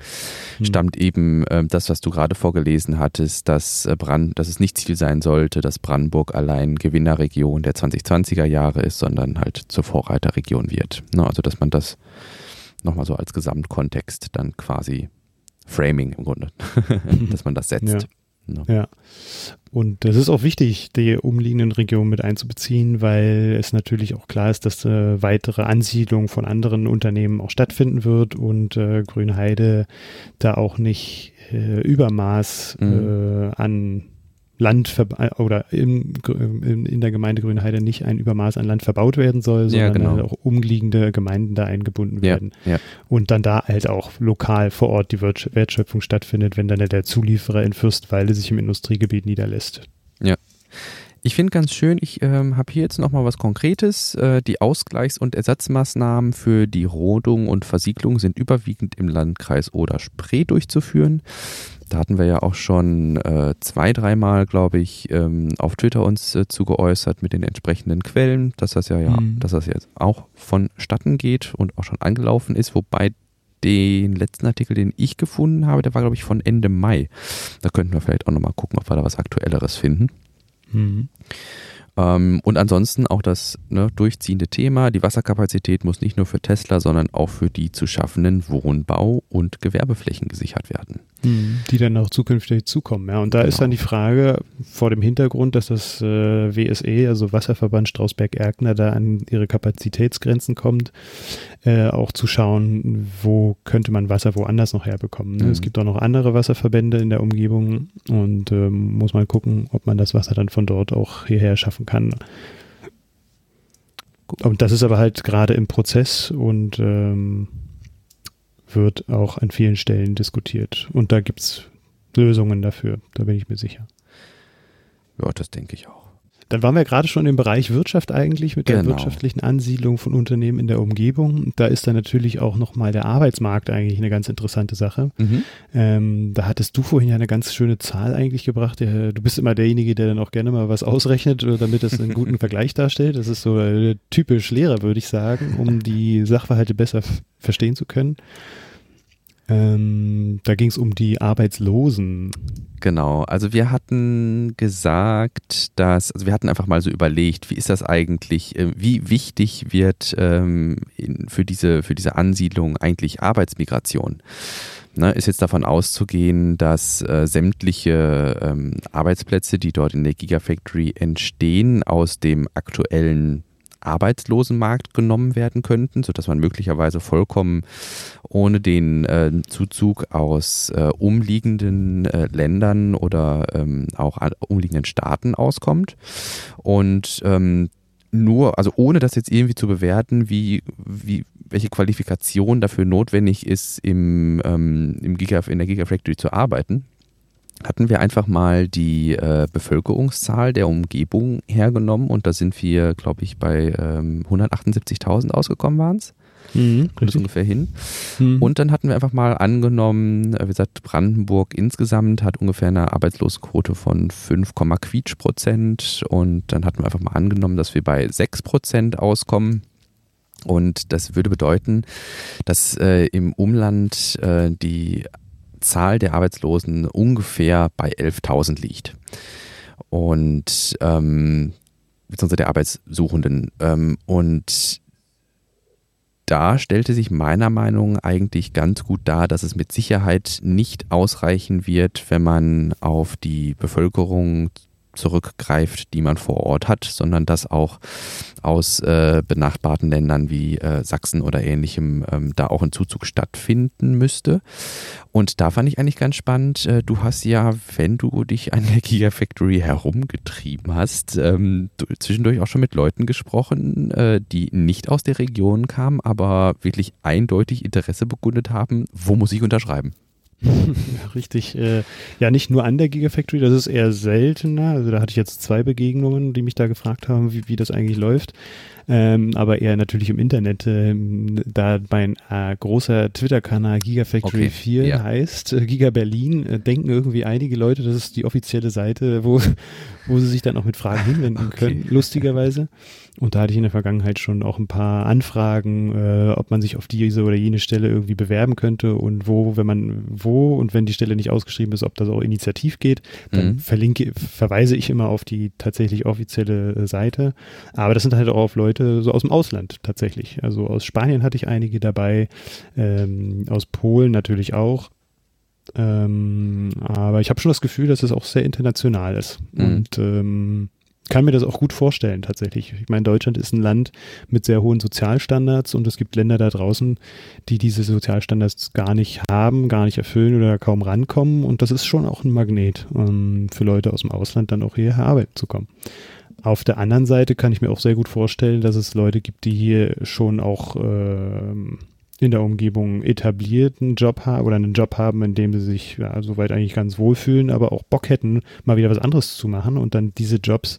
hm. stammt eben äh, das, was du gerade vorgelesen hattest, dass, äh, Brand, dass es nicht Ziel sein sollte, dass Brandenburg allein Gewinnerregion der 2020er Jahre ist, sondern halt zur Vorreiterregion wird. Ne? Also, dass man das nochmal so als Gesamtkontext dann quasi Framing im Grunde, dass man das setzt. Ja. No. Ja. Und es ist auch wichtig, die umliegenden Regionen mit einzubeziehen, weil es natürlich auch klar ist, dass äh, weitere Ansiedlung von anderen Unternehmen auch stattfinden wird und äh, Grünheide da auch nicht äh, Übermaß mhm. äh, an Land oder in, in, der Gemeinde Grünheide nicht ein Übermaß an Land verbaut werden soll, sondern ja, genau. auch umliegende Gemeinden da eingebunden werden. Ja, ja. Und dann da halt auch lokal vor Ort die Wertschöpfung stattfindet, wenn dann der Zulieferer in Fürstwalde sich im Industriegebiet niederlässt. Ja. Ich finde ganz schön, ich ähm, habe hier jetzt nochmal was Konkretes. Äh, die Ausgleichs- und Ersatzmaßnahmen für die Rodung und Versiegelung sind überwiegend im Landkreis Oder-Spree durchzuführen. Da hatten wir ja auch schon äh, zwei, dreimal, glaube ich, ähm, auf Twitter uns äh, zugeäußert mit den entsprechenden Quellen, dass das ja, ja, mhm. dass das jetzt auch vonstatten geht und auch schon angelaufen ist, wobei den letzten Artikel, den ich gefunden habe, der war, glaube ich, von Ende Mai. Da könnten wir vielleicht auch nochmal gucken, ob wir da was Aktuelleres finden. Mhm. Ähm, und ansonsten auch das ne, durchziehende Thema, die Wasserkapazität muss nicht nur für Tesla, sondern auch für die zu schaffenden Wohnbau- und Gewerbeflächen gesichert werden. Mhm. Die dann auch zukünftig zukommen. Ja. Und da genau. ist dann die Frage vor dem Hintergrund, dass das äh, WSE, also Wasserverband Strausberg-Erkner, da an ihre Kapazitätsgrenzen kommt, äh, auch zu schauen, wo könnte man Wasser woanders noch herbekommen. Ne? Mhm. Es gibt auch noch andere Wasserverbände in der Umgebung und äh, muss man gucken, ob man das Wasser dann von dort auch hierher schaffen kann. Und das ist aber halt gerade im Prozess und ähm, wird auch an vielen Stellen diskutiert. Und da gibt es Lösungen dafür, da bin ich mir sicher. Ja, das denke ich auch. Dann waren wir gerade schon im Bereich Wirtschaft eigentlich mit der genau. wirtschaftlichen Ansiedlung von Unternehmen in der Umgebung. Da ist dann natürlich auch nochmal der Arbeitsmarkt eigentlich eine ganz interessante Sache. Mhm. Ähm, da hattest du vorhin ja eine ganz schöne Zahl eigentlich gebracht. Du bist immer derjenige, der dann auch gerne mal was ausrechnet, äh, damit es einen guten Vergleich darstellt. Das ist so äh, typisch Lehrer, würde ich sagen, um die Sachverhalte besser verstehen zu können. Ähm, da ging es um die Arbeitslosen. Genau, also wir hatten gesagt, dass, also wir hatten einfach mal so überlegt, wie ist das eigentlich, äh, wie wichtig wird ähm, für, diese, für diese Ansiedlung eigentlich Arbeitsmigration? Ne, ist jetzt davon auszugehen, dass äh, sämtliche ähm, Arbeitsplätze, die dort in der Gigafactory entstehen, aus dem aktuellen Arbeitslosenmarkt genommen werden könnten, sodass man möglicherweise vollkommen ohne den äh, Zuzug aus äh, umliegenden äh, Ländern oder ähm, auch umliegenden Staaten auskommt. Und ähm, nur, also ohne das jetzt irgendwie zu bewerten, wie, wie, welche Qualifikation dafür notwendig ist, im, ähm, im Giga, in der Gigafactory zu arbeiten, hatten wir einfach mal die äh, Bevölkerungszahl der Umgebung hergenommen und da sind wir, glaube ich, bei ähm, 178.000 ausgekommen waren es. Mhm, ungefähr hin. Mhm. Und dann hatten wir einfach mal angenommen, äh, wie gesagt, Brandenburg insgesamt hat ungefähr eine Arbeitslosenquote von 5, Quietsch Prozent. Und dann hatten wir einfach mal angenommen, dass wir bei 6 Prozent auskommen. Und das würde bedeuten, dass äh, im Umland äh, die Zahl der Arbeitslosen ungefähr bei 11.000 liegt. Und ähm, beziehungsweise der Arbeitssuchenden. Ähm, und da stellte sich meiner Meinung nach eigentlich ganz gut dar, dass es mit Sicherheit nicht ausreichen wird, wenn man auf die Bevölkerung zurückgreift, die man vor Ort hat, sondern dass auch aus äh, benachbarten Ländern wie äh, Sachsen oder ähnlichem ähm, da auch ein Zuzug stattfinden müsste. Und da fand ich eigentlich ganz spannend, äh, du hast ja, wenn du dich an der Gigafactory herumgetrieben hast, ähm, zwischendurch auch schon mit Leuten gesprochen, äh, die nicht aus der Region kamen, aber wirklich eindeutig Interesse bekundet haben. Wo muss ich unterschreiben? Richtig. Äh, ja, nicht nur an der Gigafactory, das ist eher seltener. Also da hatte ich jetzt zwei Begegnungen, die mich da gefragt haben, wie, wie das eigentlich läuft ähm, aber eher natürlich im Internet, ähm, da mein äh, großer Twitter-Kanal Gigafactory okay, 4 ja. heißt, äh, Giga Berlin, äh, denken irgendwie einige Leute, das ist die offizielle Seite, wo, wo sie sich dann auch mit Fragen hinwenden okay. können, lustigerweise. Und da hatte ich in der Vergangenheit schon auch ein paar Anfragen, äh, ob man sich auf diese oder jene Stelle irgendwie bewerben könnte und wo, wenn man wo und wenn die Stelle nicht ausgeschrieben ist, ob das auch initiativ geht, dann mhm. verlinke, verweise ich immer auf die tatsächlich offizielle äh, Seite. Aber das sind halt auch auf Leute, Leute so aus dem Ausland tatsächlich. Also aus Spanien hatte ich einige dabei, ähm, aus Polen natürlich auch. Ähm, aber ich habe schon das Gefühl, dass es auch sehr international ist. Mhm. Und ähm, kann mir das auch gut vorstellen, tatsächlich. Ich meine, Deutschland ist ein Land mit sehr hohen Sozialstandards und es gibt Länder da draußen, die diese Sozialstandards gar nicht haben, gar nicht erfüllen oder kaum rankommen. Und das ist schon auch ein Magnet um, ähm, für Leute aus dem Ausland dann auch hierher arbeiten zu kommen. Auf der anderen Seite kann ich mir auch sehr gut vorstellen, dass es Leute gibt, die hier schon auch äh, in der Umgebung etablierten Job haben oder einen Job haben, in dem sie sich ja, soweit eigentlich ganz wohlfühlen, aber auch Bock hätten, mal wieder was anderes zu machen und dann diese Jobs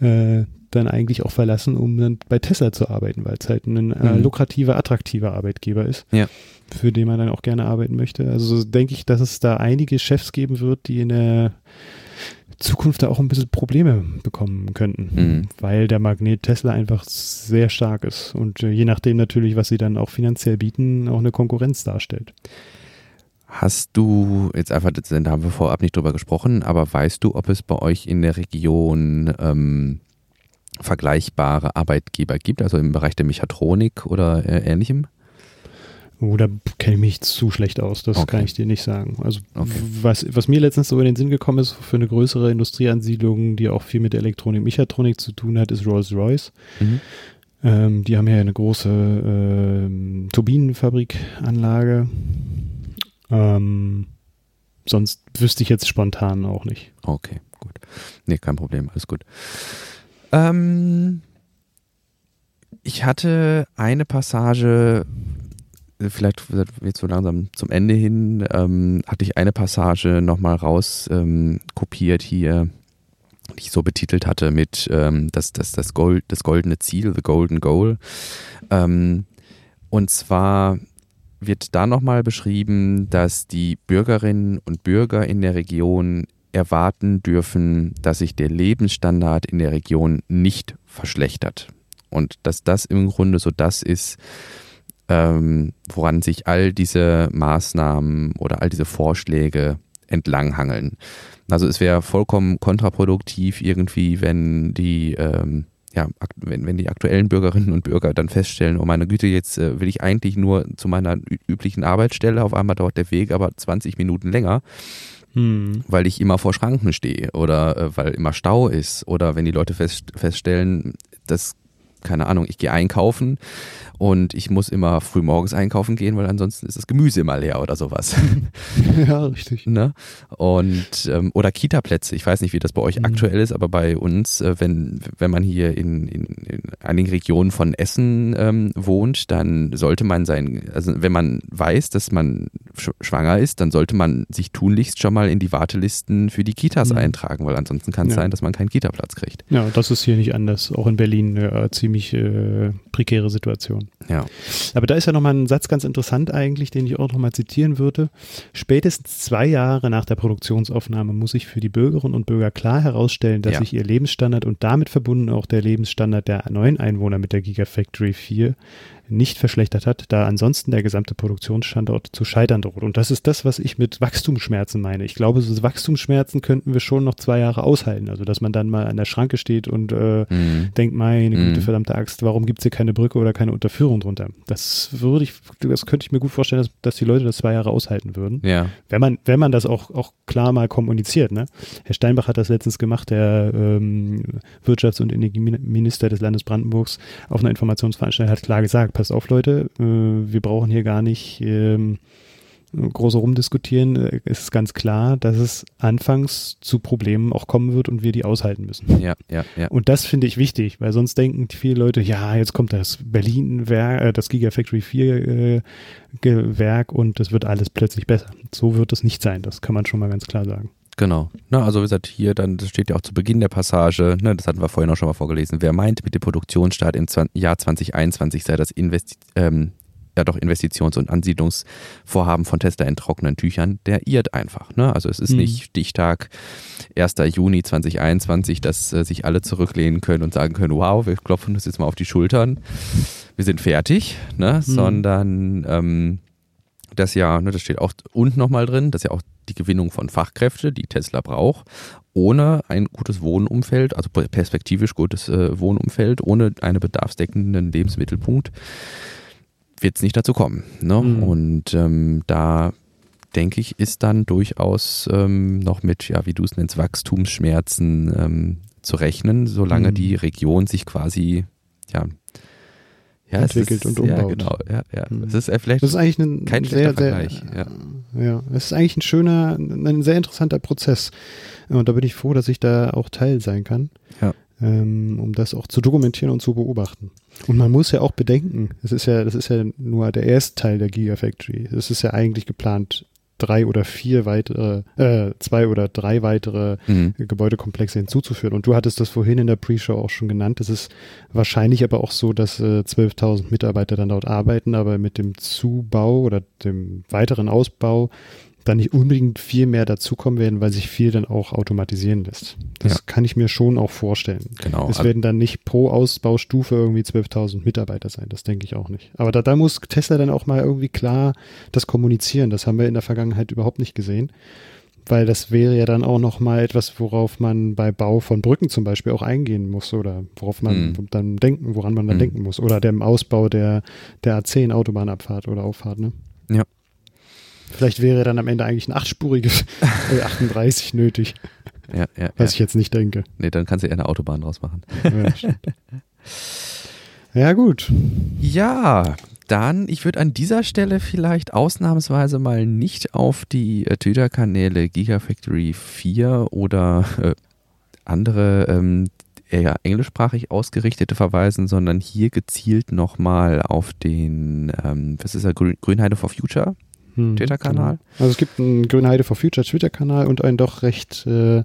äh, dann eigentlich auch verlassen, um dann bei Tesla zu arbeiten, weil es halt ein äh, mhm. lukrativer, attraktiver Arbeitgeber ist, ja. für den man dann auch gerne arbeiten möchte. Also denke ich, dass es da einige Chefs geben wird, die in der Zukunft da auch ein bisschen Probleme bekommen könnten, mhm. weil der Magnet Tesla einfach sehr stark ist und äh, je nachdem natürlich, was sie dann auch finanziell bieten, auch eine Konkurrenz darstellt. Hast du jetzt einfach, da haben wir vorab nicht drüber gesprochen, aber weißt du, ob es bei euch in der Region ähm, vergleichbare Arbeitgeber gibt, also im Bereich der Mechatronik oder äh, ähnlichem? Oh, da kenne ich mich zu schlecht aus, das okay. kann ich dir nicht sagen. Also okay. was, was mir letztens so in den Sinn gekommen ist, für eine größere Industrieansiedlung, die auch viel mit Elektronik, Mechatronik zu tun hat, ist Rolls-Royce. Mhm. Ähm, die haben ja eine große ähm, Turbinenfabrikanlage. Ähm, sonst wüsste ich jetzt spontan auch nicht. Okay, gut. Nee, kein Problem, alles gut. Ähm, ich hatte eine Passage vielleicht jetzt so langsam zum Ende hin, ähm, hatte ich eine Passage nochmal raus ähm, kopiert hier, die ich so betitelt hatte mit ähm, das, das, das, Gold, das goldene Ziel, the golden goal. Ähm, und zwar wird da nochmal beschrieben, dass die Bürgerinnen und Bürger in der Region erwarten dürfen, dass sich der Lebensstandard in der Region nicht verschlechtert. Und dass das im Grunde so das ist, ähm, woran sich all diese Maßnahmen oder all diese Vorschläge entlanghangeln. Also es wäre vollkommen kontraproduktiv irgendwie, wenn die ähm, ja, wenn, wenn die aktuellen Bürgerinnen und Bürger dann feststellen, oh meine Güte, jetzt äh, will ich eigentlich nur zu meiner üblichen Arbeitsstelle, auf einmal dauert der Weg aber 20 Minuten länger, hm. weil ich immer vor Schranken stehe oder äh, weil immer Stau ist oder wenn die Leute fest, feststellen, das keine Ahnung, ich gehe einkaufen und ich muss immer früh morgens einkaufen gehen, weil ansonsten ist das Gemüse immer leer oder sowas. ja, richtig. Ne? Und ähm, oder Kita-Plätze. Ich weiß nicht, wie das bei euch mhm. aktuell ist, aber bei uns, äh, wenn, wenn man hier in, in, in einigen Regionen von Essen ähm, wohnt, dann sollte man sein, also wenn man weiß, dass man sch schwanger ist, dann sollte man sich tunlichst schon mal in die Wartelisten für die Kitas mhm. eintragen, weil ansonsten kann es ja. sein, dass man keinen Kita-Platz kriegt. Ja, das ist hier nicht anders. Auch in Berlin eine äh, ziemlich äh, prekäre Situation. Ja. Aber da ist ja nochmal ein Satz ganz interessant eigentlich, den ich auch nochmal zitieren würde. Spätestens zwei Jahre nach der Produktionsaufnahme muss sich für die Bürgerinnen und Bürger klar herausstellen, dass ja. sich ihr Lebensstandard und damit verbunden auch der Lebensstandard der neuen Einwohner mit der Gigafactory 4 nicht verschlechtert hat, da ansonsten der gesamte Produktionsstandort zu scheitern droht. Und das ist das, was ich mit Wachstumsschmerzen meine. Ich glaube, so Wachstumsschmerzen könnten wir schon noch zwei Jahre aushalten. Also, dass man dann mal an der Schranke steht und äh, mhm. denkt, meine mhm. gute verdammte Axt, warum gibt es hier keine Brücke oder keine Unterführung drunter? Das würde ich, das könnte ich mir gut vorstellen, dass, dass die Leute das zwei Jahre aushalten würden. Ja. Wenn man, wenn man das auch, auch klar mal kommuniziert. Ne? Herr Steinbach hat das letztens gemacht, der ähm, Wirtschafts- und Energieminister des Landes Brandenburgs auf einer Informationsveranstaltung hat klar gesagt, passt auf Leute, äh, wir brauchen hier gar nicht ähm, groß rumdiskutieren. Äh, es ist ganz klar, dass es anfangs zu Problemen auch kommen wird und wir die aushalten müssen. Ja, ja, ja. Und das finde ich wichtig, weil sonst denken viele Leute, ja, jetzt kommt das Berlin-Werk, äh, das Gigafactory 4 äh, Werk und es wird alles plötzlich besser. So wird es nicht sein, das kann man schon mal ganz klar sagen. Genau. Na, also wie gesagt, hier dann, das steht ja auch zu Beginn der Passage, ne, das hatten wir vorhin auch schon mal vorgelesen. Wer meint, mit dem Produktionsstart im Jahr 2021 sei das Investi ähm, ja doch Investitions- und Ansiedlungsvorhaben von Tesla in trockenen Tüchern, der irrt einfach. Ne? Also es ist mhm. nicht Stichtag 1. Juni 2021, dass äh, sich alle zurücklehnen können und sagen können, wow, wir klopfen uns jetzt mal auf die Schultern, wir sind fertig, ne? Mhm. sondern ähm, das ja, ne, das steht auch unten nochmal drin, dass ja auch die Gewinnung von Fachkräften, die Tesla braucht, ohne ein gutes Wohnumfeld, also perspektivisch gutes äh, Wohnumfeld, ohne einen bedarfsdeckenden Lebensmittelpunkt, wird es nicht dazu kommen. Ne? Mhm. Und ähm, da denke ich, ist dann durchaus ähm, noch mit, ja, wie du es nennst, Wachstumsschmerzen ähm, zu rechnen, solange mhm. die Region sich quasi ja, ja, entwickelt ist, und umbaut. Ja, genau. Ja, ja. Mhm. Es ist äh, vielleicht das ist eigentlich ein kein sehr, Vergleich. Sehr, ja. ja, es ist eigentlich ein schöner, ein sehr interessanter Prozess. Und da bin ich froh, dass ich da auch Teil sein kann, ja. ähm, um das auch zu dokumentieren und zu beobachten. Und man muss ja auch bedenken, es ist ja, das ist ja nur der erste Teil der Gigafactory. Es ist ja eigentlich geplant, drei oder vier weitere, äh, zwei oder drei weitere mhm. Gebäudekomplexe hinzuzuführen. Und du hattest das vorhin in der Pre-Show auch schon genannt. Es ist wahrscheinlich aber auch so, dass äh, 12.000 Mitarbeiter dann dort arbeiten, aber mit dem Zubau oder dem weiteren Ausbau da nicht unbedingt viel mehr dazukommen werden, weil sich viel dann auch automatisieren lässt. Das ja. kann ich mir schon auch vorstellen. Genau. Es werden dann nicht pro Ausbaustufe irgendwie 12.000 Mitarbeiter sein. Das denke ich auch nicht. Aber da, da muss Tesla dann auch mal irgendwie klar das kommunizieren. Das haben wir in der Vergangenheit überhaupt nicht gesehen. Weil das wäre ja dann auch noch mal etwas, worauf man bei Bau von Brücken zum Beispiel auch eingehen muss oder worauf man mhm. dann denken, woran man dann mhm. denken muss. Oder dem Ausbau der, der A10 Autobahnabfahrt oder Auffahrt, ne? Ja. Vielleicht wäre dann am Ende eigentlich ein achtspuriges 38 nötig. Ja, ja, was ja. ich jetzt nicht denke. Nee, dann kannst du eher eine Autobahn draus machen. Ja, ja gut. Ja, dann, ich würde an dieser Stelle vielleicht ausnahmsweise mal nicht auf die äh, Twitter-Kanäle Gigafactory 4 oder äh, andere ähm, eher englischsprachig ausgerichtete verweisen, sondern hier gezielt nochmal auf den, ähm, was ist der, Grünheide for Future hm, Twitter-Kanal. Genau. Also es gibt einen Grüne Heide for Future Twitter-Kanal und einen doch recht äh,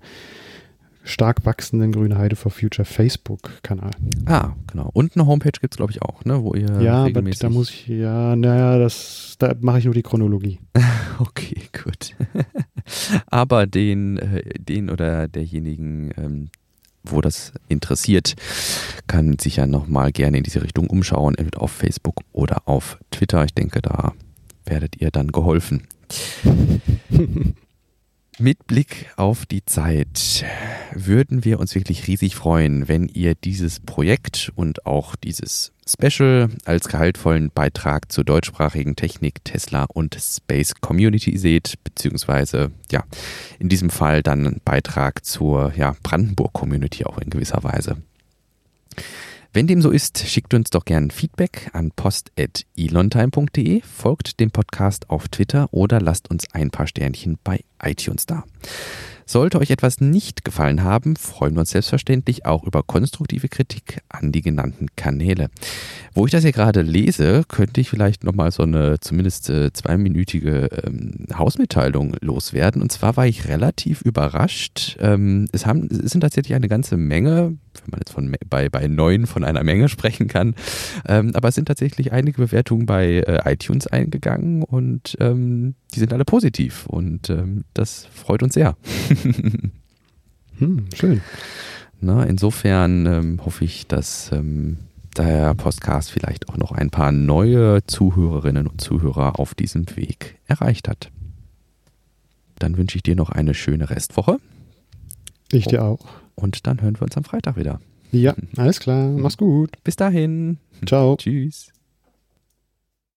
stark wachsenden Grüne Heide for Future Facebook-Kanal. Ah, genau. Und eine Homepage gibt es, glaube ich, auch, ne? Wo ihr ja, aber da muss ich, ja, naja, das, da mache ich nur die Chronologie. okay, gut. aber den, äh, den oder derjenigen, ähm, wo das interessiert, kann sich ja nochmal gerne in diese Richtung umschauen, entweder auf Facebook oder auf Twitter. Ich denke, da werdet ihr dann geholfen. Mit Blick auf die Zeit würden wir uns wirklich riesig freuen, wenn ihr dieses Projekt und auch dieses Special als gehaltvollen Beitrag zur deutschsprachigen Technik, Tesla und Space Community seht, beziehungsweise ja, in diesem Fall dann einen Beitrag zur ja, Brandenburg Community auch in gewisser Weise. Wenn dem so ist, schickt uns doch gerne Feedback an post.elontime.de, folgt dem Podcast auf Twitter oder lasst uns ein paar Sternchen bei iTunes da. Sollte euch etwas nicht gefallen haben, freuen wir uns selbstverständlich auch über konstruktive Kritik an die genannten Kanäle. Wo ich das hier gerade lese, könnte ich vielleicht nochmal so eine zumindest äh, zweiminütige ähm, Hausmitteilung loswerden. Und zwar war ich relativ überrascht. Ähm, es, haben, es sind tatsächlich eine ganze Menge, wenn man jetzt von, bei, bei neun von einer Menge sprechen kann, ähm, aber es sind tatsächlich einige Bewertungen bei äh, iTunes eingegangen und ähm, die sind alle positiv und ähm, das freut uns sehr. hm, schön. Na, insofern ähm, hoffe ich, dass ähm, der Podcast vielleicht auch noch ein paar neue Zuhörerinnen und Zuhörer auf diesem Weg erreicht hat. Dann wünsche ich dir noch eine schöne Restwoche. Ich dir auch. Und dann hören wir uns am Freitag wieder. Ja, alles klar. Mach's gut. Bis dahin. Ciao. Tschüss.